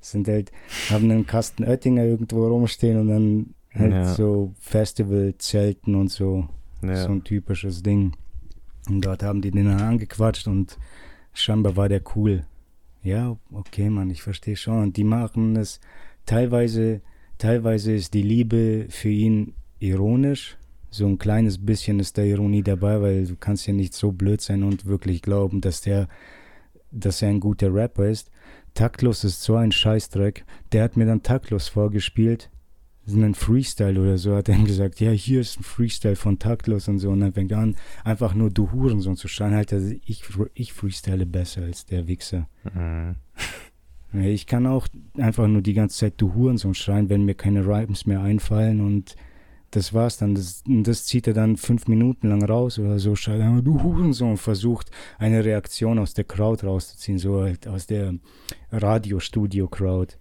sind halt, haben einen Kasten Oettinger irgendwo rumstehen und dann halt Ja. so Festivalzelten und so. So ja. ein typisches Ding. Und dort haben die den dann angequatscht und scheinbar war der cool. Ja, okay, Mann, ich verstehe schon. Und die machen es teilweise, teilweise ist die Liebe für ihn ironisch. So ein kleines bisschen ist da Ironie dabei, weil du kannst ja nicht so blöd sein und wirklich glauben, dass der, dass er ein guter Rapper ist. Taktlos ist so ein Scheißdreck. Der hat mir dann taktlos vorgespielt einen Freestyle oder so, hat er ihm gesagt, ja, hier ist ein Freestyle von Taktlos und so. Und dann fängt er an, einfach nur du Hurensohn zu schreien. Halt, also ich, ich freestyle besser als der Wichser. Mhm. Ich kann auch einfach nur die ganze Zeit du Hurensohn schreien, wenn mir keine Rhymes mehr einfallen und das war's dann. Das, und das zieht er dann fünf Minuten lang raus oder so, schreit er, du Hurensohn, versucht eine Reaktion aus der Crowd rauszuziehen, so halt aus der Radiostudio-Crowd.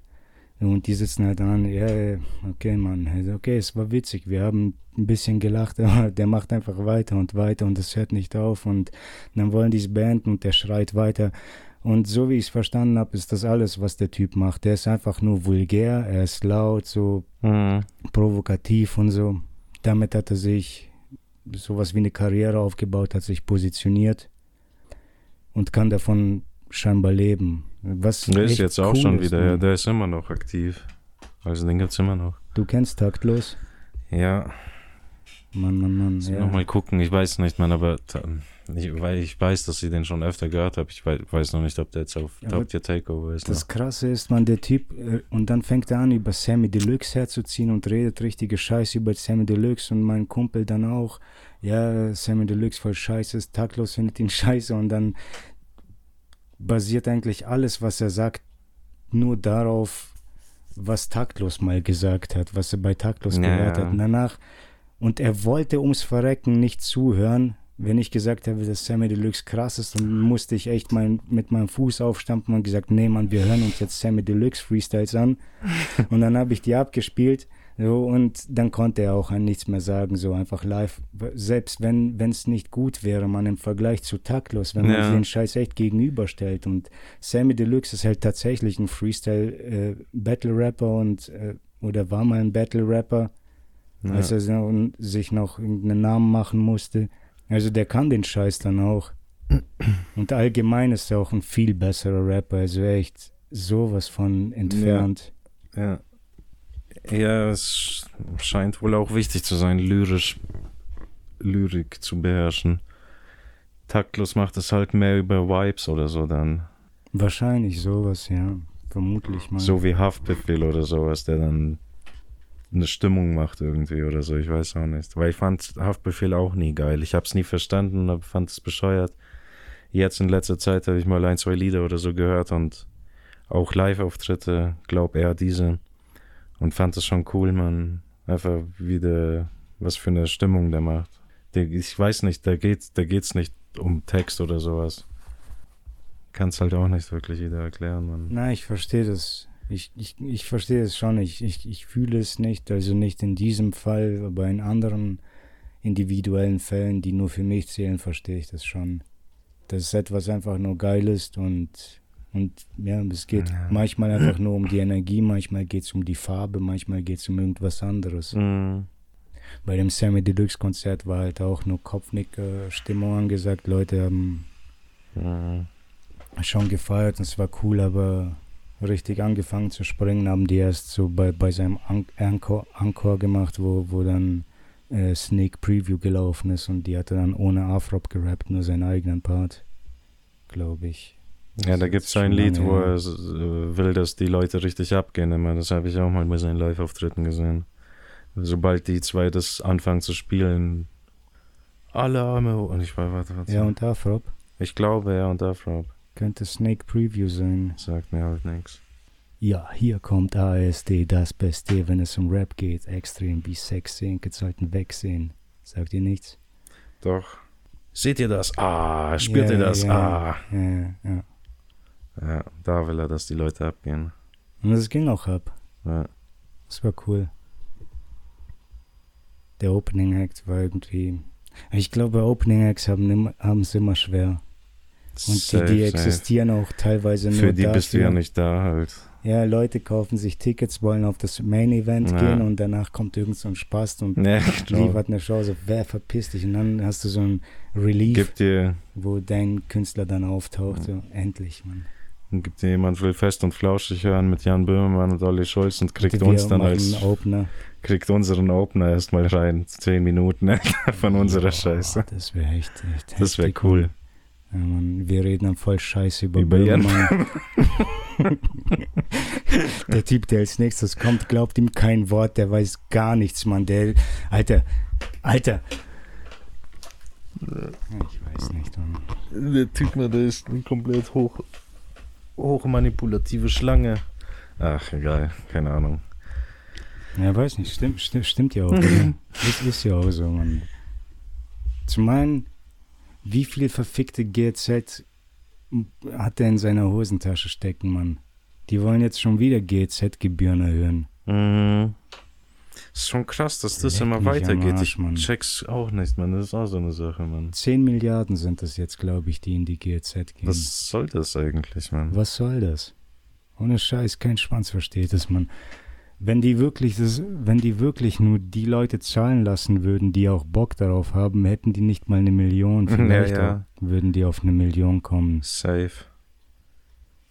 Und die sitzen halt an, ja, okay, Mann, okay, es war witzig, wir haben ein bisschen gelacht, aber der macht einfach weiter und weiter und es hört nicht auf und dann wollen die es beenden und der schreit weiter. Und so wie ich es verstanden habe, ist das alles, was der Typ macht. Der ist einfach nur vulgär, er ist laut, so Mhm. provokativ und so. Damit hat er sich sowas wie eine Karriere aufgebaut, hat sich positioniert und kann davon scheinbar leben. Was Der ist jetzt auch cool schon ist, wieder, ja, der ist immer noch aktiv. Also den gibt's immer noch. Du kennst Taktlos? Ja, Mann, Mann, Mann. ja. Nochmal gucken, ich weiß nicht, man, aber ich, weil ich weiß, dass ich den schon öfter gehört habe. Ich weiß, weiß noch nicht, ob der jetzt auf Top Tier Takeover ist. Das noch. Krasse ist, man, der Typ, äh, und dann fängt er an, über Sammy Deluxe herzuziehen und redet richtige Scheiße über Sammy Deluxe und mein Kumpel dann auch, ja, Sammy Deluxe voll scheiße ist, taktlos findet ihn scheiße und dann basiert eigentlich alles, was er sagt, nur darauf, was taktlos mal gesagt hat, was er bei taktlos Ja, gehört hat. Und danach, Und er wollte ums Verrecken nicht zuhören. Wenn ich gesagt habe, dass Sammy Deluxe krass ist, dann musste ich echt mein, mit meinem Fuß aufstampfen und gesagt, nee, Mann, wir hören uns jetzt Sammy Deluxe Freestyles an. und dann habe ich die abgespielt. So, und dann konnte er auch nichts mehr sagen, so einfach live. Selbst wenn es nicht gut wäre, man im Vergleich zu taktlos, wenn man Ja. den Scheiß echt gegenüberstellt. Und Sammy Deluxe ist halt tatsächlich ein Freestyle-Battle-Rapper und äh, oder war mal ein Battle-Rapper, Ja. als er so- sich noch irgendeinen Namen machen musste. Also der kann den Scheiß dann auch. Und allgemein ist er auch ein viel besserer Rapper, also echt sowas von entfernt. Ja. Ja, es scheint wohl auch wichtig zu sein, lyrisch Lyrik zu beherrschen. Taktlos macht es halt mehr über Vibes oder so dann. Wahrscheinlich sowas, ja. Vermutlich mal. So wie Haftbefehl oder sowas, der dann eine Stimmung macht irgendwie oder so. Ich weiß auch nicht. Weil ich fand Haftbefehl auch nie geil. Ich hab's nie verstanden und fand es bescheuert. Jetzt in letzter Zeit habe ich mal ein, zwei Lieder oder so gehört und auch Live-Auftritte, glaub eher diese. Und fand es schon cool, man. Einfach wieder, was für eine Stimmung der macht. Der, ich weiß nicht, da geht's, da geht's nicht um Text oder sowas. Kann's halt auch nicht wirklich wieder erklären, man. Na, ich verstehe das. Ich, ich, ich verstehe es schon. Ich, ich, ich fühle es nicht. Also nicht in diesem Fall, aber in anderen individuellen Fällen, die nur für mich zählen, verstehe ich das schon. Dass etwas einfach nur geil ist und, und ja, es geht Ja. manchmal einfach nur um die Energie, manchmal geht es um die Farbe, manchmal geht es um irgendwas anderes. Mhm. Bei dem Sammy Deluxe Konzert war halt auch nur Kopfnick-Stimmung angesagt. Leute haben Mhm. schon gefeiert und es war cool, aber richtig angefangen zu springen haben die erst so bei, bei seinem Encore, Encore gemacht, wo, wo dann äh, Sneak Preview gelaufen ist und die hatte dann ohne Afrop gerappt, nur seinen eigenen Part, glaube ich. Ja, da gibt es schon ein Lied, wo er äh, will, dass die Leute richtig abgehen immer. Das habe ich auch mal bei seinen Live-Auftritten gesehen. Sobald die zwei das anfangen zu spielen, alle Arme hoch. Und ich war, warte, warte. Ja, und Afrop ich glaube, ja, und Afrop könnte Snake Preview sein. sagt mir halt nichts. Ja, hier kommt ASD, das Beste, wenn es um Rap geht. Extrem wie Sex sehen, sollten wegsehen. Sagt ihr nichts? Doch. Seht ihr das? Ah, spürt Ja, ihr das? ja, Ah. Ja, ja. Ja, da will er, dass die Leute abgehen. Und das ging auch ab. Ja. Das war cool. Der Opening Act war irgendwie. Ich glaube, Opening Acts haben immer, haben es immer schwer. Und Safe, die, die safe. existieren auch teilweise nur Für die dafür. bist du ja nicht da halt. Ja, Leute kaufen sich Tickets, wollen auf das Main Event Ja. gehen und danach kommt irgend so ein Spaß und Ja, genau. liefert eine. So, wer verpisst dich? Und dann hast du so ein Relief, wo dein Künstler dann auftaucht. So, endlich, Mann. Gibt dir jemand will fest und flauschig hören mit Jan Böhmermann und Olli Schulz und kriegt uns dann als Opener. kriegt unseren Opener erstmal rein. Zehn Minuten von unserer Ja, Scheiße. Das wäre echt, echt Das wäre cool. Ja, wir reden dann voll Scheiße über, Über Jan. Böhmermann. der Typ, der als nächstes kommt, glaubt ihm kein Wort, der weiß gar nichts, Mann. Der, Alter, Alter. Ich weiß nicht, Mann. Der Typ, der ist komplett hoch, hoch manipulative Schlange. Ach, egal, keine Ahnung. Ja, weiß nicht, stimmt, stimmt, stimmt ja auch. oder? ist, ist ja auch so, Mann. Zum einen, wie viel verfickte GZ hat er in seiner Hosentasche stecken, Mann? Die wollen jetzt schon wieder GZ-Gebühren erhöhen. Mhm. Ist schon krass, dass das Leck immer weitergeht. Arsch, ich check's auch nicht, man. Das ist auch so eine Sache, man. 10 Milliarden sind das jetzt, glaube ich, die in die GZ gehen. Was soll das eigentlich, man? Was soll das? Ohne Scheiß, kein Schwanz versteht es, man. Wenn die wirklich das, wenn die wirklich nur die Leute zahlen lassen würden, die auch Bock darauf haben, hätten die nicht mal eine Million. Ja, Vielleicht ja. auch würden die auf eine Million kommen. Safe.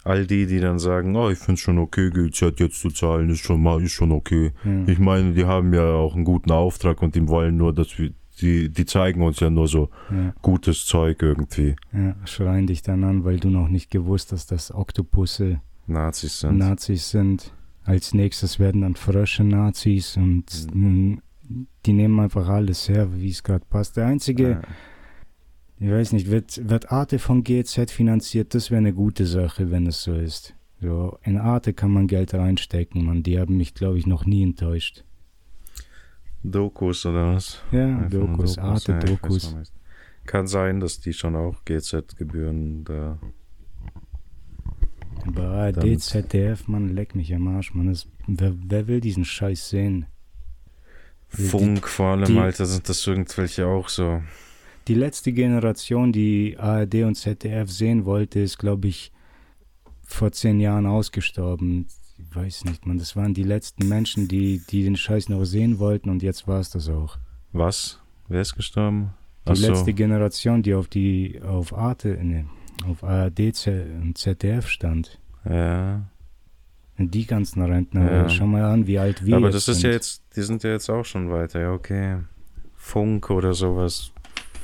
All die, die dann sagen, oh, ich find's schon okay, GZ jetzt zu zahlen, ist schon mal, ist schon okay. Ja. Ich meine, die haben ja auch einen guten Auftrag und die wollen nur, dass wir, die, die zeigen uns ja nur so Ja, gutes Zeug irgendwie. ja, schreien dich dann an, weil du noch nicht gewusst hast, dass Oktopusse Nazis sind. Nazis sind. Als nächstes werden dann Frösche Nazis und mm, die nehmen einfach alles her, wie es gerade passt. Der einzige, Ja. Ich weiß nicht, wird, wird Arte von GZ finanziert? Das wäre eine gute Sache, wenn es so ist. So, in Arte kann man Geld reinstecken, man. Die haben mich, glaube ich, noch nie enttäuscht. Dokus oder was? Ja, Einfach Dokus, ja, weiß Arte-Dokus. auch nicht. Kann sein, dass die schon auch GZ-Gebühren da. Aber ARD, Damit- ZDF, man, leck mich am Arsch, man. Das, wer, wer will diesen Scheiß sehen? Die- Funk vor allem, die- Alter, sind das irgendwelche auch so. Die letzte Generation, die ARD und ZDF sehen wollte, ist, glaube ich, vor zehn Jahren ausgestorben. Ich weiß nicht, man. Das waren die letzten Menschen, die, die den Scheiß noch sehen wollten und jetzt war es das auch. Was? Wer ist gestorben? Die Ach so. letzte Generation, die auf die auf Arte, ne, auf ARD und ZDF stand. Ja. Und die ganzen Rentner, Ja. schau mal an, wie alt wir Aber das ist sind. ja jetzt, die sind ja jetzt auch schon weiter, ja, okay. Funk oder sowas.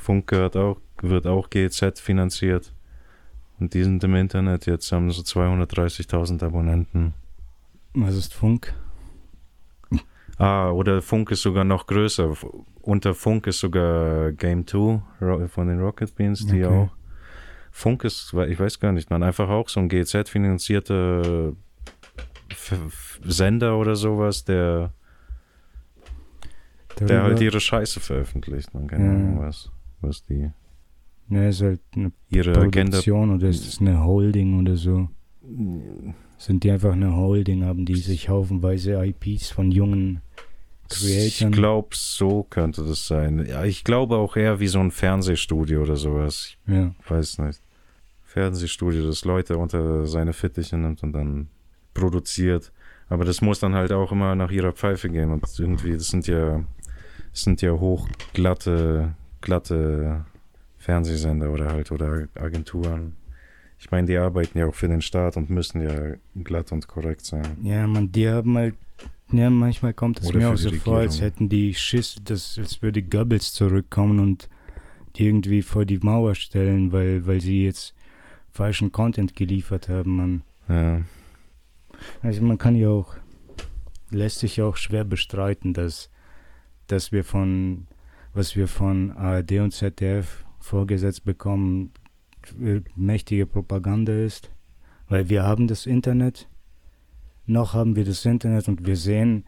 Funk gehört auch, wird auch GZ finanziert. Und die sind im Internet, jetzt haben so 230.000 Abonnenten. Was ist Funk? Ah, oder Funk ist sogar noch größer. Unter Funk ist sogar Game 2 Ro- von den Rocket Beans, die Okay. auch. Funk ist, ich weiß gar nicht, man, einfach auch so ein GZ-finanzierter F- Sender oder sowas, der, der halt ihre Scheiße veröffentlicht. Man keine Ja. Ahnung, was, was die, Ne, ist halt eine ihre Agenda. Produktion oder ist es eine Holding oder so? Sind die einfach eine Holding, haben die sich haufenweise IPs von jungen Ich Creatoren? glaube, so könnte das sein. Ja, ich glaube auch eher wie so ein Fernsehstudio oder sowas. Ja. Ich weiß nicht. Fernsehstudio, das Leute unter seine Fittiche nimmt und dann produziert. Aber das muss dann halt auch immer nach ihrer Pfeife gehen. Und irgendwie, das sind ja, das sind ja hochglatte, glatte Fernsehsender oder halt oder Agenturen. Ich meine, die arbeiten ja auch für den Staat und müssen ja glatt und korrekt sein. Ja, man, die haben halt, ja, manchmal kommt es mir auch so vor, als hätten die Schiss, dass, als würde Goebbels zurückkommen und die irgendwie vor die Mauer stellen, weil, weil sie jetzt falschen Content geliefert haben, man. Ja, Also man kann ja auch, lässt sich ja auch schwer bestreiten, dass, dass wir von, was wir von ARD und ZDF vorgesetzt bekommen, äh, mächtige Propaganda ist. Weil wir haben das Internet, noch haben wir das Internet und wir sehen,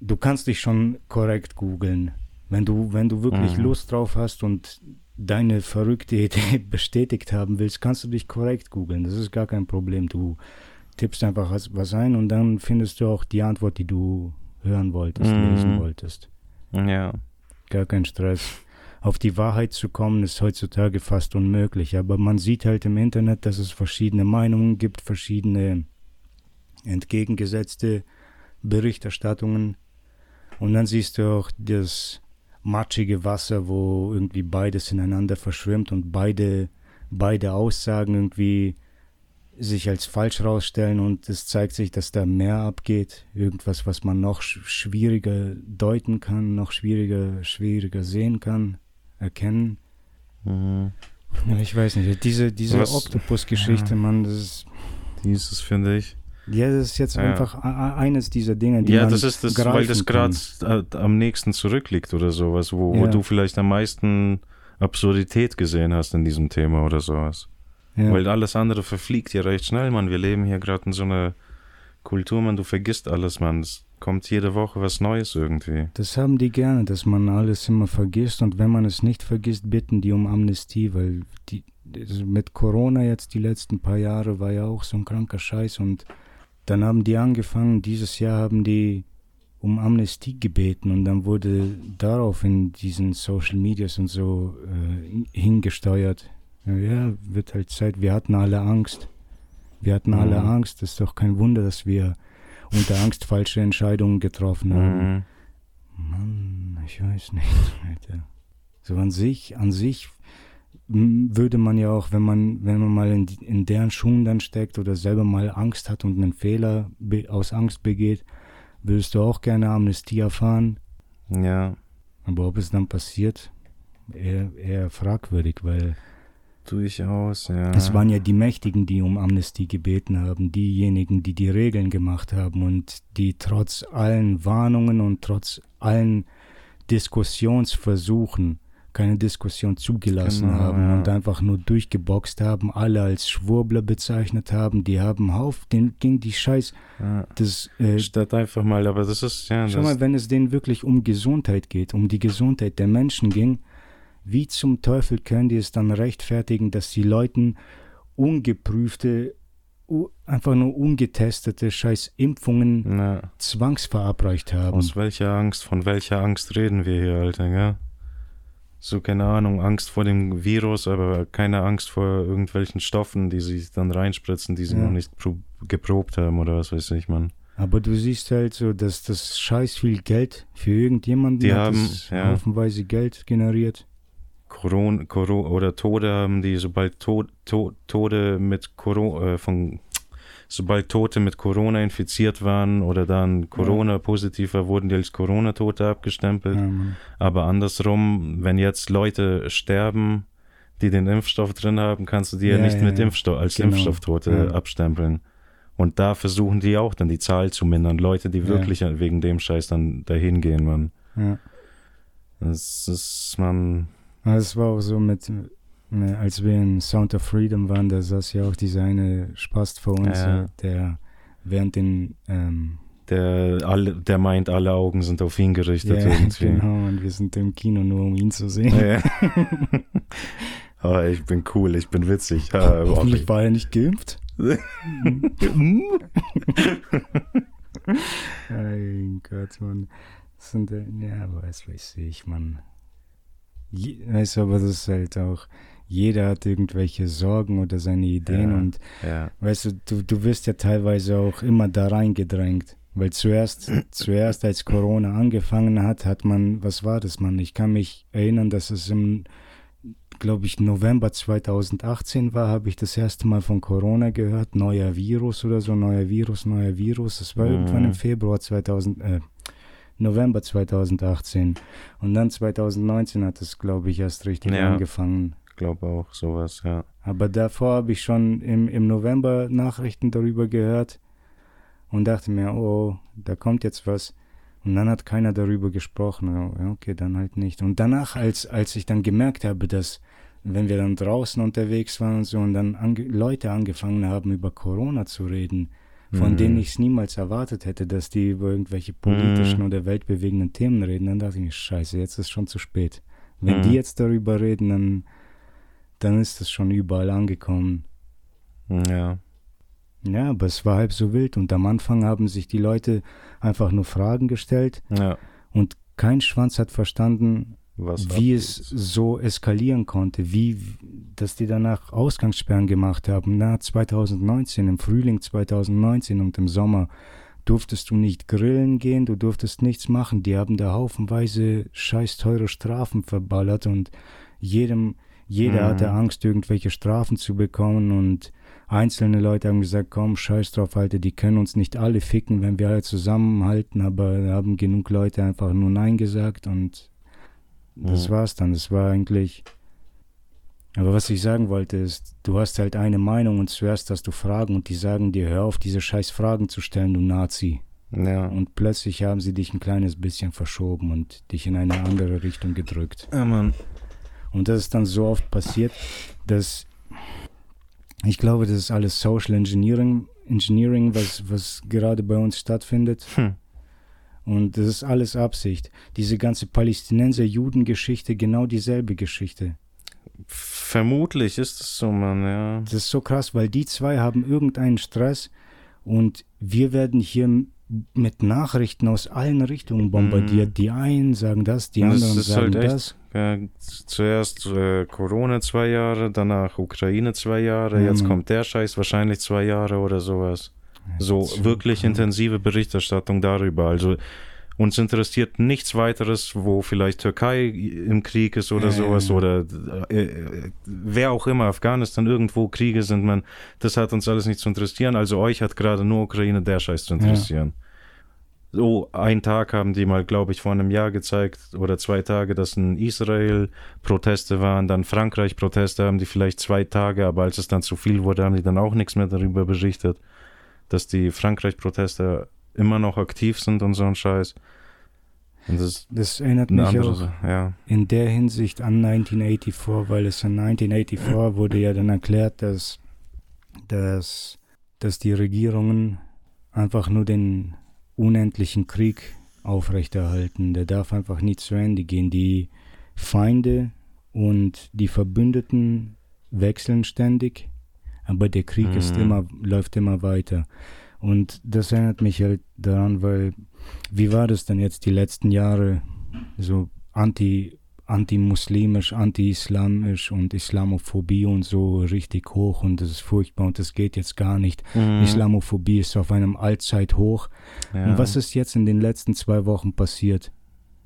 du kannst dich schon korrekt googeln. Wenn du, wenn du wirklich Mhm. Lust drauf hast und deine verrückte Idee bestätigt haben willst, kannst du dich korrekt googeln. Das ist gar kein Problem. Du tippst einfach was, was ein und dann findest du auch die Antwort, die du hören wolltest, Mhm. lesen wolltest. ja. Gar kein Stress. Auf die Wahrheit zu kommen, ist heutzutage fast unmöglich. Aber man sieht halt im Internet, dass es verschiedene Meinungen gibt, verschiedene entgegengesetzte Berichterstattungen. Und dann siehst du auch das matschige Wasser, wo irgendwie beides ineinander verschwimmt und beide, beide Aussagen irgendwie sich als falsch rausstellen und es zeigt sich, dass da mehr abgeht. Irgendwas, was man noch sch schwieriger deuten kann, noch schwieriger, schwieriger sehen kann, erkennen. Mhm. Ja, ich weiß nicht, diese, diese Oktopus-Geschichte, ja. man, das ist, Dieses finde ich. ja, das ist jetzt Ja. einfach eines dieser Dinge, die Ja, man das ist das, weil das gerade am nächsten zurückliegt oder sowas, wo, wo Ja. du vielleicht am meisten Absurdität gesehen hast in diesem Thema oder sowas. Ja. Weil alles andere verfliegt ja recht schnell, Mann. Wir leben hier gerade in so einer Kultur, man, du vergisst alles, Mann. Es kommt jede Woche was Neues irgendwie. Das haben die gerne, dass man alles immer vergisst und wenn man es nicht vergisst, bitten die um Amnestie, weil die mit Corona jetzt die letzten paar Jahre war ja auch so ein kranker Scheiß und dann haben die angefangen, dieses Jahr haben die um Amnestie gebeten und dann wurde darauf in diesen Social Medias und so äh, hingesteuert. Ja, wird halt Zeit, wir hatten alle Angst. Wir hatten alle Mhm. Angst, das ist doch kein Wunder, dass wir unter Angst falsche Entscheidungen getroffen haben. Mhm. Mann, ich weiß nicht, Alter. So an sich, an sich würde man ja auch, wenn man, wenn man mal in, in deren Schuhen dann steckt oder selber mal Angst hat und einen Fehler aus Angst begeht, würdest du auch gerne Amnestie erfahren. Ja, Aber ob es dann passiert, eher, eher fragwürdig, weil durchaus, ja. es waren ja die Mächtigen, die um Amnestie gebeten haben, diejenigen, die die Regeln gemacht haben und die trotz allen Warnungen und trotz allen Diskussionsversuchen keine Diskussion zugelassen Genau, haben ja. und einfach nur durchgeboxt haben, alle als Schwurbler bezeichnet haben, die haben Hauf, denen ging die Scheiß, Ja. das, äh, Statt einfach mal, aber das ist, ja, schau mal, wenn es denen wirklich um Gesundheit geht, um die Gesundheit der Menschen ging, wie zum Teufel können die es dann rechtfertigen, dass die Leuten ungeprüfte, einfach nur ungetestete scheiß Impfungen na, zwangsverabreicht haben? aus welcher Angst, von welcher Angst reden wir hier, Alter, gell? So, keine Ahnung, Angst vor dem Virus, aber keine Angst vor irgendwelchen Stoffen, die sie dann reinspritzen, die sie Ja. noch nicht pro- geprobt haben oder was weiß ich, man. Aber du siehst halt so, dass das scheiß viel Geld für irgendjemanden Die hat haben, das ja. haufenweise Geld generiert. Corona, Coro oder Tode haben die, sobald Tod, Tod, Tode mit Corona, äh, von, sobald Tote mit Corona infiziert waren oder dann Corona positiv war, wurden die als Corona-Tote abgestempelt. Ja. Aber andersrum, wenn jetzt Leute sterben, die den Impfstoff drin haben, kannst du die ja, Ja, nicht ja, mit. Impfstoff als Genau. Impfstofftote abstempeln. Und da versuchen die auch dann die Zahl zu mindern. Leute, die wirklich wegen dem Scheiß dann dahin gehen, man. Ja. Das ist, man, Es war auch so mit, ne, als wir in Sound of Freedom waren, da saß ja auch dieser eine Spast vor uns, Ja. der während den, ähm, der, alle, der meint, alle Augen sind auf ihn gerichtet ja, irgendwie. genau, und wir sind im Kino nur, um ihn zu sehen. Ja. Ah, ich bin cool, ich bin witzig. Ah, Hoffentlich war er nicht geimpft. Mein Gott, Mann. Das sind, ja, was weiß ich, Mann. Je, weißt du, aber das ist halt auch, jeder hat irgendwelche Sorgen oder seine Ideen Ja. und ja, weißt du, du, du wirst ja teilweise auch immer da reingedrängt. Weil zuerst, zuerst als Corona angefangen hat, hat man, was war das, Mann? Ich kann mich erinnern, dass es im, glaube ich, November 2018 war, habe ich das erste Mal von Corona gehört. Neuer Virus oder so, neuer Virus, neuer Virus. Das war Mhm. irgendwann im Februar 2000, äh, November 2018. Und dann 2019 hat es, glaube ich, erst richtig Ja. angefangen. ich glaube auch sowas, ja. Aber davor habe ich schon im, im November Nachrichten darüber gehört und dachte mir, oh, da kommt jetzt was. Und dann hat keiner darüber gesprochen. Ja, Okay, dann halt nicht. Und danach, als, als ich dann gemerkt habe, dass, wenn wir dann draußen unterwegs waren und so, und dann ange Leute angefangen haben, über Corona zu reden, von Mhm. denen ich es niemals erwartet hätte, dass die über irgendwelche politischen Mhm. oder weltbewegenden Themen reden, dann dachte ich mir, scheiße, jetzt ist schon zu spät. Wenn Mhm. die jetzt darüber reden, dann, dann ist es schon überall angekommen. Ja, Ja, aber es war halb so wild und am Anfang haben sich die Leute einfach nur Fragen gestellt ja. und kein Schwanz hat verstanden, Was wie abgeht. es so eskalieren konnte, wie, dass die danach Ausgangssperren gemacht haben. Na, 2019, im Frühling 2019 und im Sommer durftest du nicht grillen gehen, du durftest nichts machen. Die haben da haufenweise scheiß teure Strafen verballert und jedem, jeder Mhm. hatte Angst, irgendwelche Strafen zu bekommen und einzelne Leute haben gesagt, komm, scheiß drauf, Alter, die können uns nicht alle ficken, wenn wir alle zusammenhalten, aber da haben genug Leute einfach nur Nein gesagt und das Mhm. war's dann. Das war eigentlich. Aber was ich sagen wollte ist, du hast halt eine Meinung und zuerst hast du Fragen und die sagen dir, hör auf, diese scheiß Fragen zu stellen, du Nazi. Ja. Und plötzlich haben sie dich ein kleines bisschen verschoben und dich in eine andere Richtung gedrückt. ja, Mann. Und das ist dann so oft passiert, dass ich glaube, das ist alles Social Engineering, Engineering was, was gerade bei uns stattfindet. Hm. Und das ist alles Absicht. Diese ganze Palästinenser-Juden-Geschichte, genau dieselbe Geschichte. Vermutlich ist es so, Mann, ja. Das ist so krass, weil die zwei haben irgendeinen Stress und wir werden hier mit Nachrichten aus allen Richtungen bombardiert. Die einen sagen das, die es anderen sagen halt das. ja zuerst äh, Corona zwei Jahre, danach Ukraine zwei Jahre, Ja, jetzt kommt der Scheiß wahrscheinlich zwei Jahre oder sowas. So wirklich intensive Berichterstattung darüber. Also uns interessiert nichts weiteres, wo vielleicht Türkei im Krieg ist oder Ja, sowas ja. oder äh, äh, wer auch immer, Afghanistan, irgendwo Kriege sind, man, das hat uns alles nicht zu interessieren. Also euch hat gerade nur Ukraine der Scheiß zu interessieren. So, einen Tag haben die mal, glaube ich, vor einem Jahr gezeigt oder zwei Tage, dass in Israel Proteste waren, dann Frankreich Proteste haben die vielleicht zwei Tage, aber als es dann zu viel wurde, haben die dann auch nichts mehr darüber berichtet, dass die Frankreich Proteste immer noch aktiv sind und so ein Scheiß. Das das erinnert mich andere auch ja. in der Hinsicht an 1984, weil es in 1984 wurde ja dann erklärt, dass, dass, dass die Regierungen einfach nur den unendlichen Krieg aufrechterhalten. Der darf einfach nie zu Ende gehen. Die Feinde und die Verbündeten wechseln ständig, aber der Krieg ist Mhm. immer, läuft immer weiter. Und das erinnert mich halt daran, weil wie war das denn jetzt die letzten Jahre so anti anti-muslimisch, anti-islamisch und Islamophobie und so richtig hoch und das ist furchtbar und das geht jetzt gar nicht. Mhm. Islamophobie ist auf einem Allzeithoch. ja. Und was ist jetzt in den letzten zwei Wochen passiert?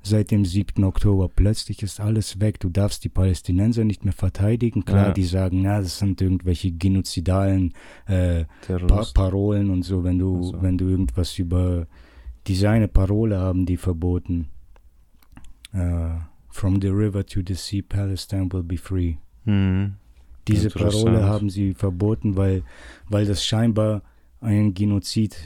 Seit dem 7. Oktober. Plötzlich ist alles weg. Du darfst die Palästinenser nicht mehr verteidigen. Klar, Ja. die sagen, na, das sind irgendwelche genozidalen äh, pa. Parolen und so, wenn du, Ach so. wenn du irgendwas über diese eine Parole haben, die verboten. Äh, From the river to the sea, Palestine will be free. Mhm. Diese. Parole haben sie verboten, weil, weil das scheinbar einen Genozid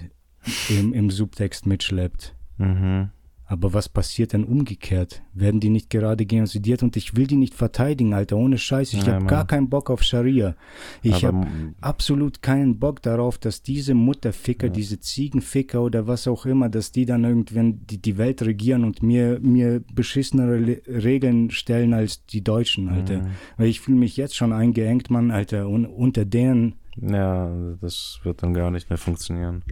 im, im Subtext mitschleppt. Mhm. Aber was passiert dann umgekehrt? Werden die nicht gerade genocidiert? Und ich will die nicht verteidigen, Alter, ohne Scheiß. Ich Ja, habe gar keinen Bock auf Scharia. Ich habe absolut keinen Bock darauf, dass diese Mutterficker, diese Ziegenficker oder was auch immer, dass die dann irgendwann die, die Welt regieren und mir, mir beschissenere Le Regeln stellen als die Deutschen, Alter. Mhm. Weil ich fühle mich jetzt schon eingeengt, Mann, Alter. Und unter denen Ja, das wird dann gar nicht mehr funktionieren.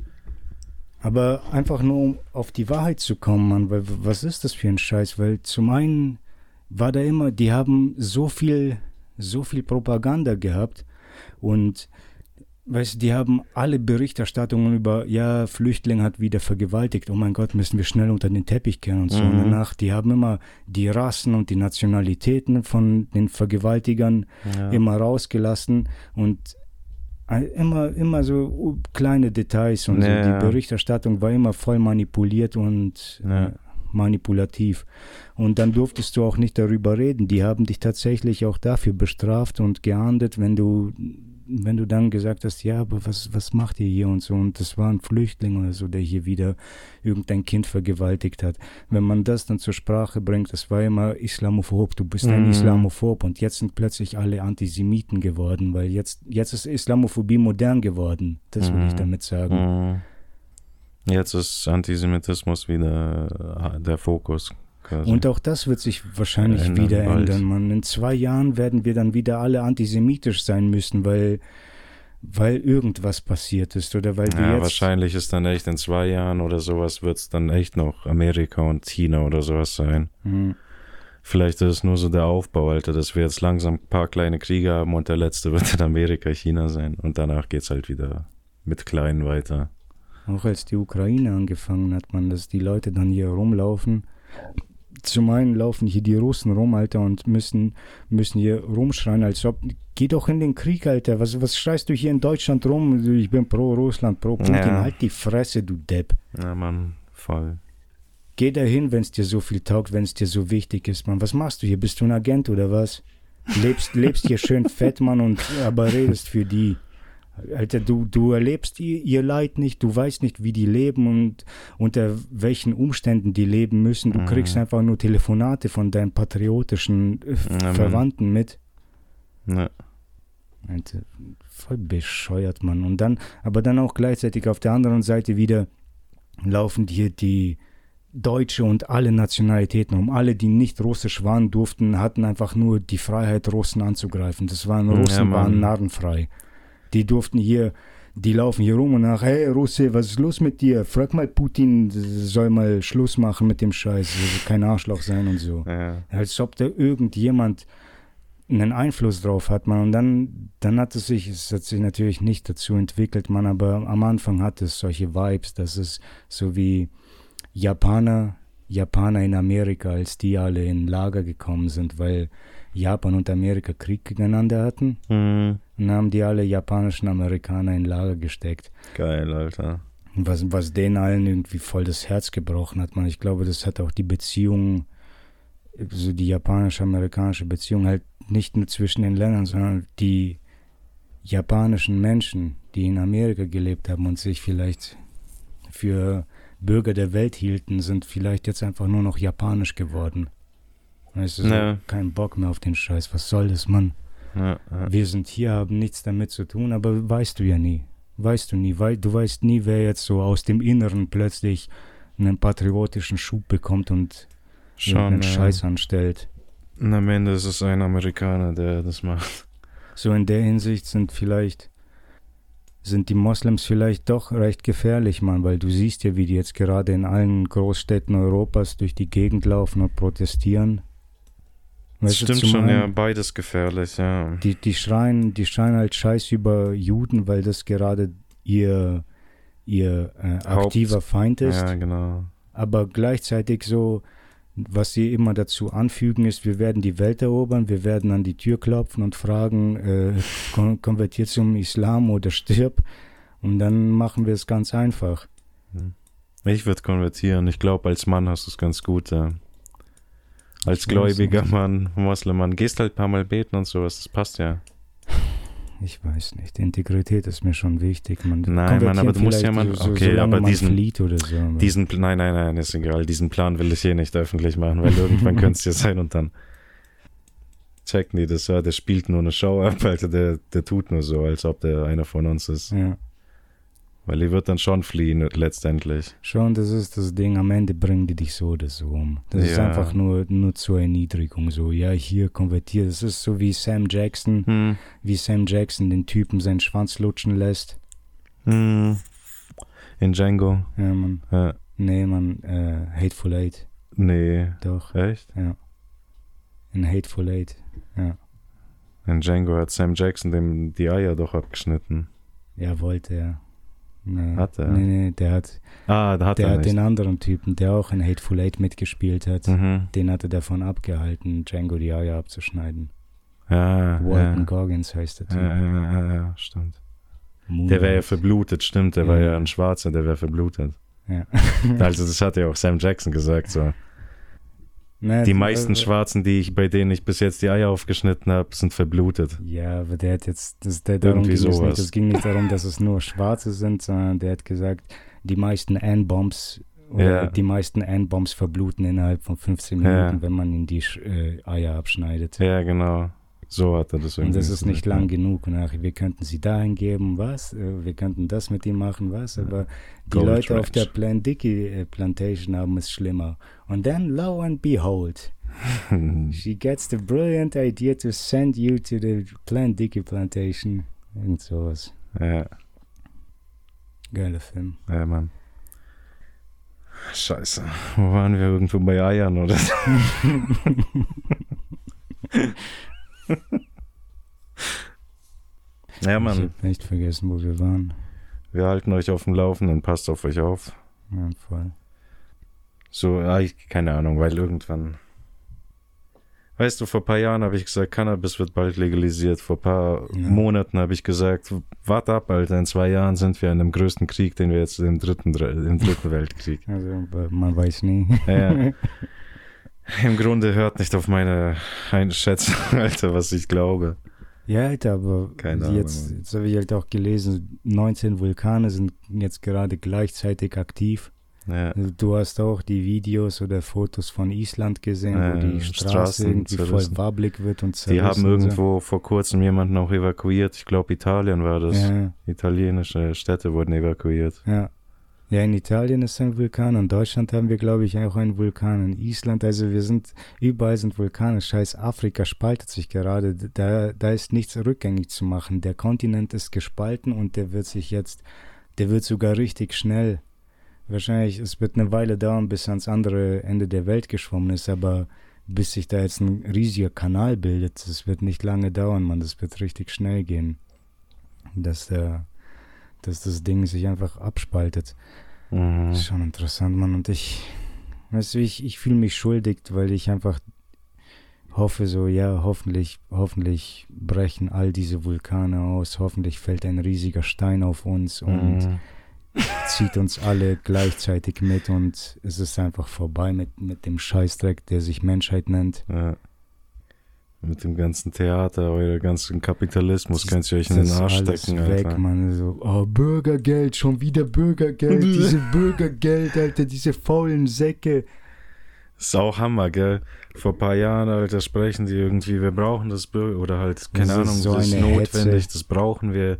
Aber einfach nur, um auf die Wahrheit zu kommen, Mann, weil was ist das für ein Scheiß? Weil zum einen war da immer, die haben so viel, so viel Propaganda gehabt und weißt du, die haben alle Berichterstattungen über, ja, Flüchtling hat wieder vergewaltigt, oh mein Gott, müssen wir schnell unter den Teppich kehren und so. Und Mhm. danach, die haben immer die Rassen und die Nationalitäten von den Vergewaltigern Ja. immer rausgelassen und immer, immer so kleine Details und Ja, so. Die Berichterstattung war immer voll manipuliert und Ja. äh, manipulativ. Und dann durftest du auch nicht darüber reden. Die haben dich tatsächlich auch dafür bestraft und geahndet, wenn du, wenn du dann gesagt hast, ja, aber was, was macht ihr hier und so. Und das war ein Flüchtling oder so, der hier wieder irgendein Kind vergewaltigt hat. Wenn man das dann zur Sprache bringt, das war immer Islamophob, du bist ein Mhm. Islamophob und jetzt sind plötzlich alle Antisemiten geworden, weil jetzt, jetzt ist Islamophobie modern geworden. Das will ich Mhm. damit sagen. Mhm. Jetzt ist Antisemitismus wieder äh, der Fokus. Quasi. Und auch das wird sich wahrscheinlich Ändern wieder bald. ändern, Mann. In zwei Jahren werden wir dann wieder alle antisemitisch sein müssen, weil, weil irgendwas passiert ist oder weil wir ja, jetzt. wahrscheinlich ist dann echt in zwei Jahren oder sowas wird es dann echt noch Amerika und China oder sowas sein. Hm. Vielleicht ist es nur so der Aufbau, Alter, dass wir jetzt langsam ein paar kleine Kriege haben und der letzte wird in Amerika, China sein. Und danach geht's halt wieder mit kleinen weiter. Auch als die Ukraine angefangen hat, man, dass die Leute dann hier rumlaufen. Zum einen laufen hier die Russen rum, Alter, und müssen, müssen hier rumschreien, als ob, geh doch in den Krieg, Alter, was, was schreist du hier in Deutschland rum? Ich bin pro Russland, pro Putin, Ja. halt die Fresse, du Depp. Ja, Mann, voll. Geh dahin, wenn es dir so viel taugt, wenn es dir so wichtig ist, Mann. Was machst du hier? Bist du ein Agent oder was? Lebst, lebst hier schön fett, Mann, und aber redest für die. Alter, du, du erlebst ihr, ihr Leid nicht, du weißt nicht, wie die leben und unter welchen Umständen die leben müssen. Du Mhm. kriegst einfach nur Telefonate von deinen patriotischen Ja, Mann. Verwandten mit. Ne. Alter, voll bescheuert, Mann. Und dann, aber dann auch gleichzeitig auf der anderen Seite wieder laufen hier die Deutsche und alle Nationalitäten um. Alle, die nicht russisch waren, durften, hatten einfach nur die Freiheit, Russen anzugreifen. Das waren Ja, Russen, Mann. waren narrenfrei. Die durften hier, die laufen hier rum und nach, hey Russe, was ist los mit dir? Frag mal Putin, soll mal Schluss machen mit dem Scheiß, also kein Arschloch sein und so Ja. als ob da irgendjemand einen Einfluss drauf hat, man. Und dann, dann hat es sich, es hat sich natürlich nicht dazu entwickelt, man, aber am Anfang hat es solche Vibes, dass es so wie Japaner, Japaner in Amerika, als die alle in Lager gekommen sind, weil Japan und Amerika Krieg gegeneinander hatten. Mhm. Und haben die alle japanischen Amerikaner in Lager gesteckt. Geil, Alter. Was, was denen allen irgendwie voll das Herz gebrochen hat, man. Ich glaube, das hat auch die Beziehung, so die japanisch-amerikanische Beziehung halt nicht nur zwischen den Ländern, sondern die japanischen Menschen, die in Amerika gelebt haben und sich vielleicht für Bürger der Welt hielten, sind vielleicht jetzt einfach nur noch japanisch geworden. Weißt du, so, kein Bock mehr auf den Scheiß. Was soll das, Mann? Ja, ja. Wir sind hier, haben nichts damit zu tun, aber weißt du ja nie. Weißt du nie. Wei du weißt nie, wer jetzt so aus dem Inneren plötzlich einen patriotischen Schub bekommt und Schon. Ja. Scheiß anstellt. Und am Ende ist es ein Amerikaner, der das macht. So in der Hinsicht sind vielleicht sind die Moslems vielleicht doch recht gefährlich, Mann, weil du siehst ja, wie die jetzt gerade in allen Großstädten Europas durch die Gegend laufen und protestieren. Das stimmt schon, ja, beides gefährlich, ja. Die, die, schreien, die schreien halt Scheiß über Juden, weil das gerade ihr, ihr äh, Haupt- aktiver Feind ist. Ja, genau. aber gleichzeitig so, was sie immer dazu anfügen, ist, wir werden die Welt erobern, wir werden an die Tür klopfen und fragen, äh, kon konvertiert zum Islam oder stirb. Und dann machen wir es ganz einfach. Ich würde konvertieren. Ich glaube, als Mann hast du es ganz gut, ja. Als gläubiger. Mann, Moslem-Mann, gehst halt ein paar Mal beten und sowas, das passt ja. Ich weiß nicht, Integrität ist mir schon wichtig. Man Nein, Mann, aber du musst ja mal- so, okay, aber diesen- so. aber- Diesen, nein, nein, nein, ist egal. Diesen Plan will ich hier nicht öffentlich machen, weil irgendwann könnte es ja sein und dann checken die das, ja, der spielt nur eine Show ab, Alter, der, der tut nur so, als ob der einer von uns ist. ja. Weil die wird dann schon fliehen letztendlich. Schon, das ist das Ding, am Ende bringen die dich so oder so um. Das ist Ja. einfach nur, nur zur Erniedrigung so. Ja, hier konvertiert. Das ist so wie Sam Jackson, Hm. wie Sam Jackson den Typen seinen Schwanz lutschen lässt. Hm. In Django. Ja, man. Ja. Nee, man, äh, Hateful Eight. Nee. Doch, Echt? in Hateful Eight. In Django hat Sam Jackson dem die Eier doch abgeschnitten. Ja, wollte er. Nee. Hat er? Nee, nee, der hat, Ah, da hat der er hat den anderen Typen, der auch in Hateful Eight mitgespielt hat, Mhm. den hat er davon abgehalten, Django die Eier abzuschneiden. Ja, Walton ja. Goggins heißt der Typ. Ja, ja, ja, ja, stimmt. Moonlight. Der wäre ja verblutet, stimmt. Der war Ja. ja ein Schwarzer, der wäre verblutet. Ja. Also das hat ja auch Sam Jackson gesagt. So. Nee, Die meisten Schwarzen, die ich, bei denen ich bis jetzt die Eier aufgeschnitten habe, sind verblutet. Ja, aber der hat jetzt, das, der, darum Irgendwie ging es sowas. nicht. Es ging nicht darum, dass es nur Schwarze sind, sondern der hat gesagt, die meisten N-Bombs Ja. die meisten N-Bombs verbluten innerhalb von 15 Ja. Minuten, wenn man ihnen die äh, Eier abschneidet. Ja, genau. So hat er das Und irgendwie das ist nicht lang genug. Und ach, wir könnten sie dahin geben, was? Äh, Wir könnten das mit ihm machen, was? Aber die Gold Leute auf Ranch. der Plan Dickey äh, Plantation haben es schlimmer. Und dann, lo and behold. She gets the brilliant idea to send you to the Plant Dickey Plantation. Irgend sowas. ja, Geiler Film. ja, Mann. Scheiße. Wo waren wir irgendwo bei Eiern, oder? ja, Ich Mann. hab nicht vergessen, wo wir waren. Wir halten euch auf dem Laufenden. Passt auf euch auf. Ja, voll. So, ja, ich, keine Ahnung, weil irgendwann. Weißt du, vor ein paar Jahren habe ich gesagt, Cannabis wird bald legalisiert. Vor ein paar Ja. Monaten habe ich gesagt, warte ab, Alter, in zwei Jahren sind wir in dem größten Krieg, den wir jetzt im dritten, im dritten Weltkrieg. Also, man weiß nie. Ja. Im Grunde hört nicht auf meine Einschätzung, Alter, was ich glaube. Ja, Alter, aber Keine Ahnung, jetzt, jetzt habe ich halt auch gelesen, 19 Vulkane sind jetzt gerade gleichzeitig aktiv. Ja. Du hast auch die Videos oder Fotos von Island gesehen, wo Ja, die Straße Straßen irgendwie voll wabbelig wird und Die zerrissen haben und irgendwo vor kurzem jemanden auch evakuiert. Ich glaube, Italien war So. das. Ja, Italienische Städte wurden evakuiert. Ja. Ja, in Italien ist ein Vulkan, in Deutschland haben wir, glaube ich, auch einen Vulkan, in Island, also wir sind, überall sind Vulkane, scheiß Afrika spaltet sich gerade, da, da ist nichts rückgängig zu machen, der Kontinent ist gespalten und der wird sich jetzt, der wird sogar richtig schnell, wahrscheinlich, es wird eine Weile dauern, bis ans andere Ende der Welt geschwommen ist, aber bis sich da jetzt ein riesiger Kanal bildet, das wird nicht lange dauern, man, das wird richtig schnell gehen, dass der dass das Ding sich einfach abspaltet. Mhm. Das ist schon interessant, Mann. Und ich, weißt du, ich, ich fühle mich schuldig, weil ich einfach hoffe so, ja, hoffentlich, hoffentlich brechen all diese Vulkane aus, hoffentlich fällt ein riesiger Stein auf uns und Mhm. zieht uns alle gleichzeitig mit und es ist einfach vorbei mit, mit dem Scheißdreck, der sich Menschheit nennt. Ja. Mit dem ganzen Theater, euer ganzen Kapitalismus könnt ihr euch in den Arsch alles stecken, weg, Alter. Mann. So, oh, Bürgergeld, schon wieder Bürgergeld, diese Bürgergeld, Alter, diese faulen Säcke. Ist auch Hammer, gell? Vor ein paar Jahren, Alter, sprechen die irgendwie, wir brauchen das Bürger, oder halt, keine Das Ahnung, so das ist notwendig, Hetze. das brauchen wir.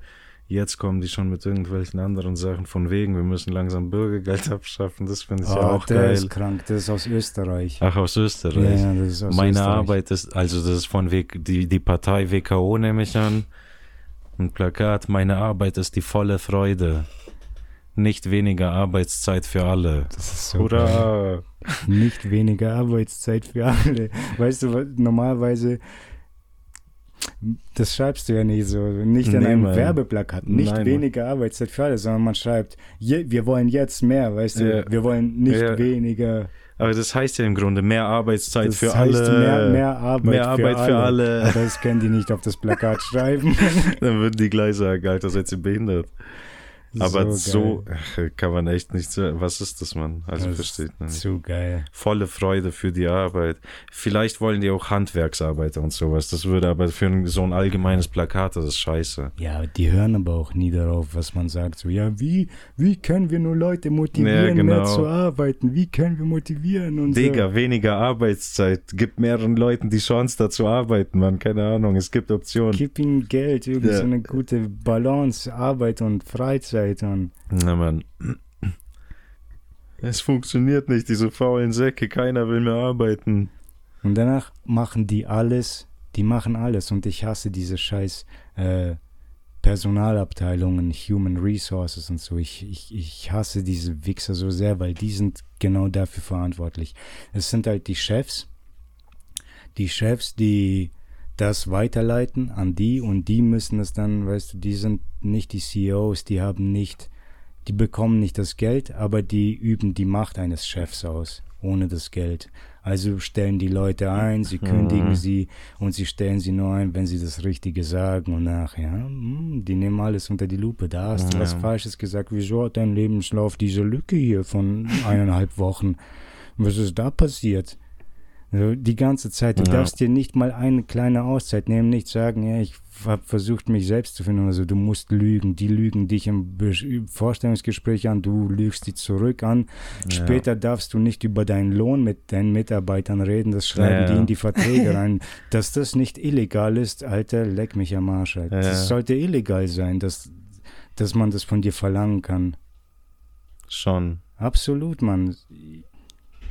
Jetzt kommen die schon mit irgendwelchen anderen Sachen von wegen, wir müssen langsam Bürgergeld abschaffen, das finde ich Oh, ja auch der geil. ist krank, das ist aus Österreich. Ach, aus Österreich. ja, das ist aus Meine Österreich. Arbeit ist, also das ist von w die, die Partei WKO, nehme ich an. Ein Plakat, meine Arbeit ist die volle Freude. Nicht weniger Arbeitszeit für alle. Das ist so. Hurra! Nicht weniger Arbeitszeit für alle. Weißt du, normalerweise, das schreibst du ja nicht so. Nicht in Nee, einem Mann. Werbeplakat. Nicht Nein, weniger Arbeitszeit für alle, sondern man schreibt, je, wir wollen jetzt mehr, weißt du? Ja. Wir wollen nicht Ja. weniger. Aber das heißt ja im Grunde mehr Arbeitszeit Das für heißt alle. Mehr, mehr Arbeit, Mehr Arbeit für, für alle. alle. Aber das können die nicht auf das Plakat schreiben. Dann würden die gleich sagen, Alter, seid ihr behindert. Aber so, ach, kann man echt nicht sagen. Was ist das, Mann? Also Das versteht man nicht. Zu geil. Volle Freude für die Arbeit. Vielleicht wollen die auch Handwerksarbeiter und sowas. Das würde aber für so ein allgemeines Plakat, das ist scheiße. Ja, die hören aber auch nie darauf, was man sagt. So, ja, wie, wie können wir nur Leute motivieren, Ja, genau. mehr zu arbeiten? Wie können wir motivieren? Und Digga, weniger Arbeitszeit. Gibt mehreren Leuten die Chance, da zu arbeiten, Mann. Keine Ahnung. Es gibt so, Optionen. gib ihnen Geld, irgendwie Ja. so eine gute Balance, Arbeit und Freizeit. Und Na, Mann. Es funktioniert nicht, diese faulen Säcke. Keiner will mehr arbeiten. Und danach machen die alles, die machen alles. Und ich hasse diese scheiß äh, Personalabteilungen, Human Resources und so. Ich, ich, ich hasse diese Wichser so sehr, weil die sind genau dafür verantwortlich. Es sind halt die Chefs, die Chefs, die das weiterleiten an die und die müssen es dann, weißt du, die sind nicht die CEOs, die haben nicht, die bekommen nicht das Geld, aber die üben die Macht eines Chefs aus, ohne das Geld. Also stellen die Leute ein, sie kündigen Mhm. sie und sie stellen sie nur ein, wenn sie das Richtige sagen und nachher, hm, die nehmen alles unter die Lupe. Da hast du was Ja. Falsches gesagt. Wieso hat dein Lebenslauf diese Lücke hier von eineinhalb Wochen? Was ist da passiert? Also die ganze Zeit. Du Ja. darfst dir nicht mal eine kleine Auszeit nehmen, nicht sagen, ja, ich habe versucht, mich selbst zu finden. Also du musst lügen. Die lügen dich im Be- Vorstellungsgespräch an, du lügst die zurück an. Später darfst du nicht über deinen Lohn mit deinen Mitarbeitern reden. Das schreiben Ja. die in die Verträge rein. Dass das nicht illegal ist, Alter, leck mich am Arsch. Ja. Das sollte illegal sein, dass, dass man das von dir verlangen kann. Schon. Absolut, Mann.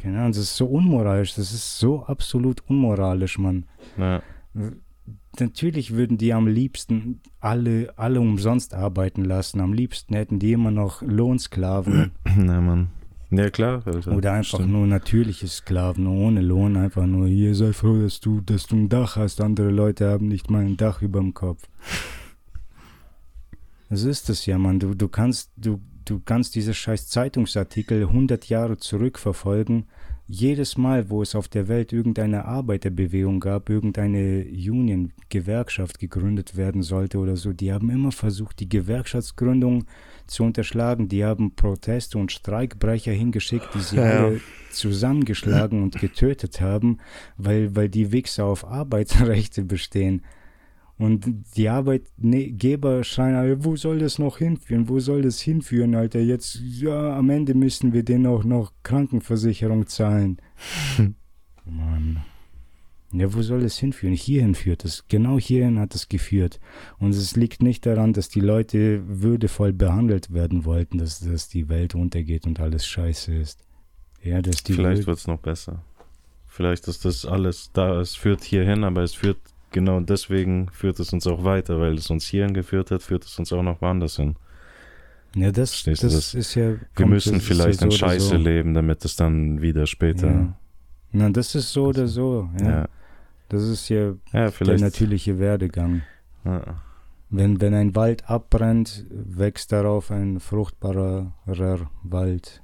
Genau, das ist so unmoralisch. Das ist so absolut unmoralisch, Mann. Ja. Natürlich würden die am liebsten alle, alle umsonst arbeiten lassen. Am liebsten hätten die immer noch Lohnsklaven Na, Mann. Ja, klar. Alter. oder einfach Stimmt. nur natürliche Sklaven ohne Lohn. Einfach nur, hier sei froh, dass du, dass du ein Dach hast. Andere Leute haben nicht mal ein Dach über dem Kopf. Das ist es ja, Mann. Du, du kannst, du, du kannst diese scheiß Zeitungsartikel 100 Jahre zurückverfolgen. Jedes Mal, wo es auf der Welt irgendeine Arbeiterbewegung gab, irgendeine Union, Gewerkschaft gegründet werden sollte oder so, die haben immer versucht, die Gewerkschaftsgründung zu unterschlagen. Die haben Proteste und Streikbrecher hingeschickt, die sie Ja, alle zusammengeschlagen und getötet haben, weil, weil die Wichser auf Arbeitsrechte bestehen. Und die Arbeitgeber schreien, wo soll das noch hinführen? Wo soll das hinführen, Alter? Jetzt, ja, am Ende müssen wir denen auch noch Krankenversicherung zahlen. Mann. Ja, wo soll das hinführen? Hierhin führt es. Genau hierhin hat es geführt. Und es liegt nicht daran, dass die Leute würdevoll behandelt werden wollten, dass, dass die Welt untergeht und alles scheiße ist. Ja, dass die Vielleicht wird es noch besser. Vielleicht ist das alles da. Es führt hierhin, aber es führt genau deswegen führt es uns auch weiter, weil es uns hierhin geführt hat, führt es uns auch noch woanders hin. Ja, das, das, das- ist ja. Wir müssen vielleicht ja in so Scheiße so. leben, damit es dann wieder später. Ja. Na, das ist so oder so. Ja. Ja, Das ist ja ja der natürliche Werdegang. Wenn, wenn ein Wald abbrennt, wächst darauf ein fruchtbarer Wald.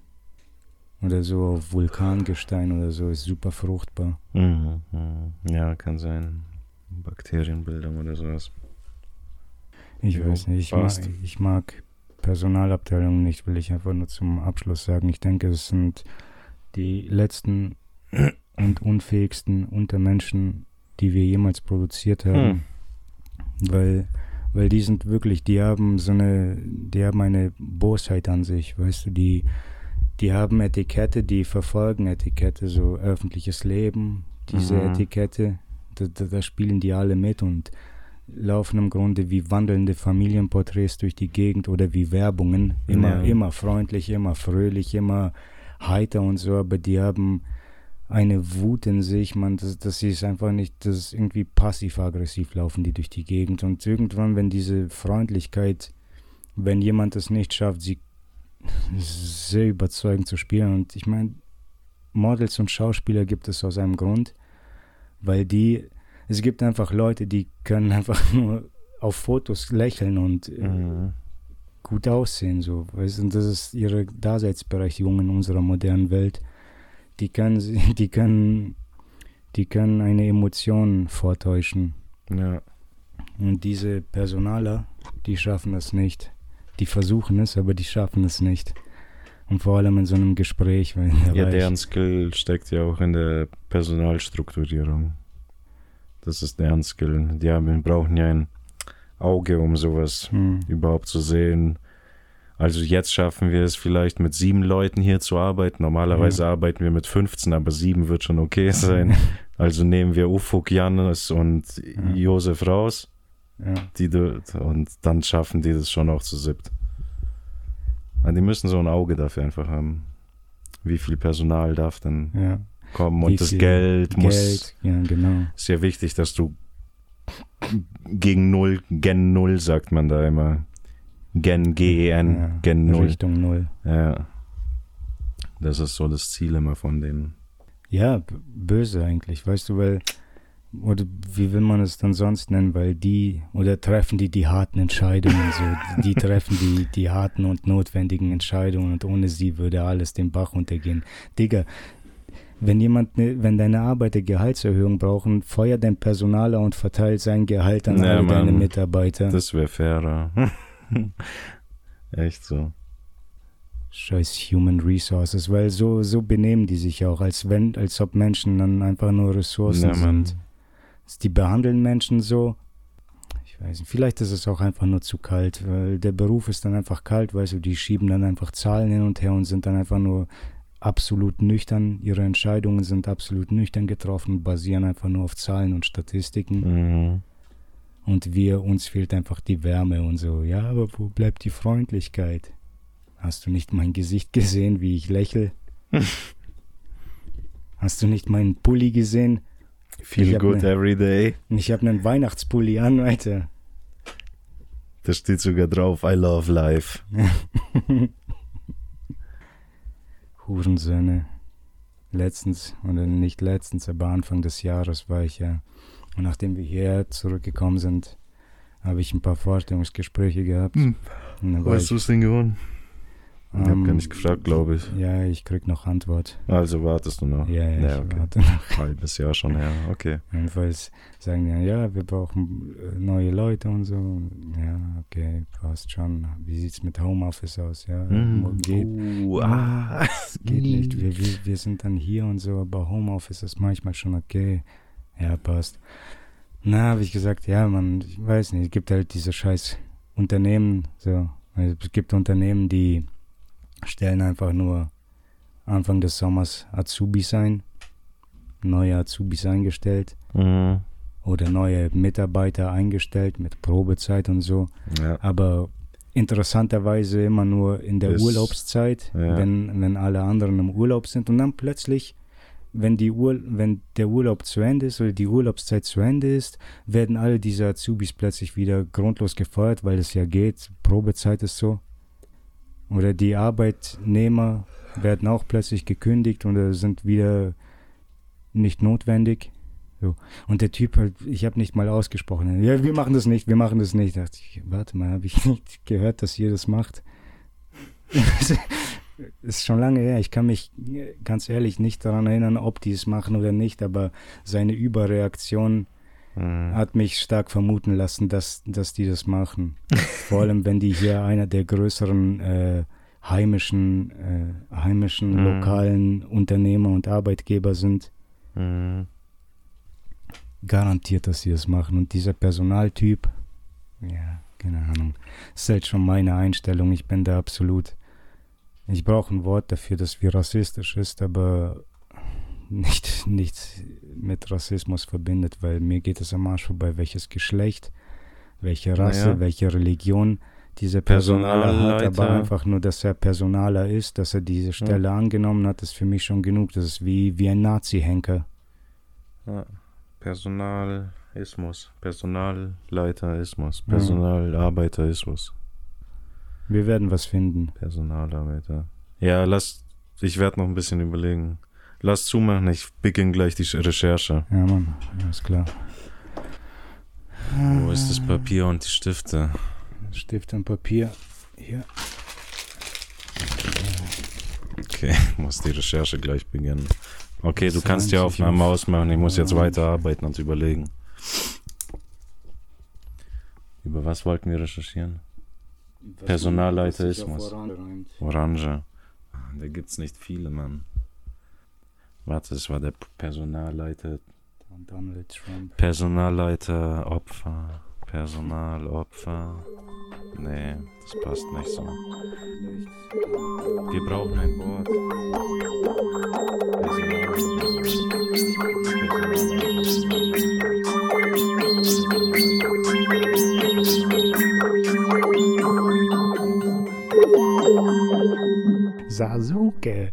Oder so auf Vulkangestein oder so, ist super fruchtbar. Mhm, mhm. ja, kann sein. Bakterienbildung oder sowas. Ich weiß nicht, ich mag, ich mag Personalabteilungen nicht, will ich einfach nur zum Abschluss sagen. Ich denke, es sind die letzten und unfähigsten Untermenschen die wir jemals produziert haben. Weil, weil die sind wirklich, die haben so eine, die haben eine Bosheit an sich, weißt du, die, die haben Etikette, die verfolgen Etikette, so öffentliches Leben, diese Mhm. Etikette, da, da, da spielen die alle mit und laufen im Grunde wie wandelnde Familienporträts durch die Gegend oder wie Werbungen. Immer, Ja. immer freundlich, immer fröhlich, immer heiter und so, aber die haben eine Wut in sich, man, das, das ist einfach nicht, das ist irgendwie passiv-aggressiv laufen die durch die Gegend und irgendwann, wenn diese Freundlichkeit, wenn jemand es nicht schafft, sie sehr überzeugend zu spielen und ich meine, Models und Schauspieler gibt es aus einem Grund, weil die, es gibt einfach Leute, die können einfach nur auf Fotos lächeln und äh, Mhm. gut aussehen, so. Weißt, und das ist ihre Daseinsberechtigung in unserer modernen Welt. Die können, die können, die können eine Emotion vortäuschen. Ja. Und diese Personaler, die schaffen das nicht. Die versuchen es, aber die schaffen es nicht. Und vor allem in so einem Gespräch, der ja, deren Skill steckt ja auch in der Personalstrukturierung. Das ist deren Skill. Die haben, brauchen ja ein Auge, um sowas Hm, überhaupt zu sehen. Also jetzt schaffen wir es vielleicht mit sieben Leuten hier zu arbeiten. Normalerweise arbeiten wir mit 15, aber sieben wird schon okay sein. Also nehmen wir Ufuk, Jannis und Josef raus. ja. Die und dann schaffen die das schon auch zu siebt. Aber die müssen so ein Auge dafür einfach haben. Wie viel Personal darf denn ja. kommen Wie und das viel Geld muss. Geld, ja, genau. Ist ja wichtig, dass du gegen Null, gen Null sagt man da immer. Gen, G-E-N, ja, gen Null. Richtung Null. Ja. Das ist so das Ziel immer von denen. Ja, böse eigentlich, weißt du, weil, oder wie will man es dann sonst nennen, weil die, oder treffen die die harten Entscheidungen, so, die treffen die, die harten und notwendigen Entscheidungen und ohne sie würde alles den Bach runtergehen. Digga, wenn jemand, ne, wenn deine Arbeiter Gehaltserhöhung brauchen, feuer dein Personaler und verteilt sein Gehalt an Ja, alle deine Mann. Mitarbeiter. Das wäre fairer. Echt so. Scheiß Human Resources, weil so, so benehmen die sich auch, als wenn, als ob Menschen dann einfach nur Ressourcen Ja, sind. Die behandeln Menschen so. Ich weiß nicht, vielleicht ist es auch einfach nur zu kalt, weil der Beruf ist dann einfach kalt, weißt du, die schieben dann einfach Zahlen hin und her und sind dann einfach nur absolut nüchtern. Ihre Entscheidungen sind absolut nüchtern getroffen, basieren einfach nur auf Zahlen und Statistiken. Mhm. Und wir, uns fehlt einfach die Wärme und so. Ja, aber wo bleibt die Freundlichkeit? Hast du nicht mein Gesicht gesehen, wie ich lächle? Hast du nicht meinen Pulli gesehen? Ich Feel good ne- every day. Ich habe einen Weihnachtspulli an, Alter. Da steht sogar drauf, I love life. Hurensöhne. Letztens, oder nicht letztens, aber Anfang des Jahres war ich ja. Und nachdem wir hierher zurückgekommen sind, habe ich ein paar Vorstellungsgespräche gehabt. Hm. Weißt ich, du denn gewonnen? Ich hab ähm, gar nicht gefragt, glaube ich. Ja, ich krieg noch Antwort. Also wartest du noch. Ja, ja, ja ich okay. warte noch. Halbes Jahr schon her. Okay. Jedenfalls sagen die, ja, wir brauchen äh, neue Leute und so. Ja, okay, passt schon. Wie sieht's mit Homeoffice aus? Ja, Mhm. geht, Oh, ah. geht nicht. Wir, wir, wir sind dann hier und so, aber Homeoffice ist manchmal schon okay. Ja, passt. Na, habe ich gesagt, ja, man, ich weiß nicht, es gibt halt diese scheiß Unternehmen, so. Also Es gibt Unternehmen, die stellen einfach nur Anfang des Sommers Azubis ein, neue Azubis eingestellt Mhm. oder neue Mitarbeiter eingestellt mit Probezeit und so. Ja. Aber interessanterweise immer nur in der Ist- Urlaubszeit, ja. wenn, wenn alle anderen im Urlaub sind. Und dann plötzlich, wenn, die Ur wenn der Urlaub zu Ende ist oder die Urlaubszeit zu Ende ist, werden alle diese Azubis plötzlich wieder grundlos gefeuert, weil es ja geht. Probezeit ist so. Oder die Arbeitnehmer werden auch plötzlich gekündigt oder sind wieder nicht notwendig. So. Und der Typ halt, ich habe nicht mal ausgesprochen, ja, wir machen das nicht, wir machen das nicht. Da dachte ich, warte mal, habe ich nicht gehört, dass ihr das macht? ist schon lange her. Ich kann mich äh, ganz ehrlich nicht daran erinnern, ob die es machen oder nicht, aber seine Überreaktion Mhm. hat mich stark vermuten lassen, dass, dass die das machen. Vor allem, wenn die hier einer der größeren äh, heimischen, äh, heimischen Mhm. lokalen Unternehmer und Arbeitgeber sind. Mhm. garantiert, dass sie es machen. Und dieser Personaltyp, ja, keine Ahnung. Das ist halt schon meine Einstellung. Ich bin da absolut. Ich brauche ein Wort dafür, dass wir rassistisch ist, aber nicht, nichts mit Rassismus verbindet, weil mir geht es am Arsch vorbei, welches Geschlecht, welche Rasse, Naja. welche Religion dieser Personaler hat, aber Personalleiter. einfach nur, dass er Personaler ist, dass er diese Stelle angenommen hat, ist für mich schon genug. Das ist wie, wie ein Nazi-Henker. Ja. Personalismus, Personalleiterismus, Personalarbeiterismus, Wir werden was finden. Personalarbeiter. Ja, lass, ich werde noch ein bisschen überlegen. Lass zumachen, ich beginne gleich die Recherche. Ja, Mann, alles klar. Wo ist das Papier und die Stifte? Stift und Papier. Hier. Okay, muss die Recherche gleich beginnen. Okay, du kannst die reimt sich Aufnahme auf. ausmachen, ich muss jetzt Ja. weiterarbeiten und überlegen. Über was wollten wir recherchieren? Personalleiterismus. Orange. Ah, Da gibt's nicht viele, Mann. Warte, es war der Personalleiter. Donald Trump. Personalleiter, Opfer. Personalopfer. Nee, das passt nicht so. Wir brauchen ein Wort. Sasuke.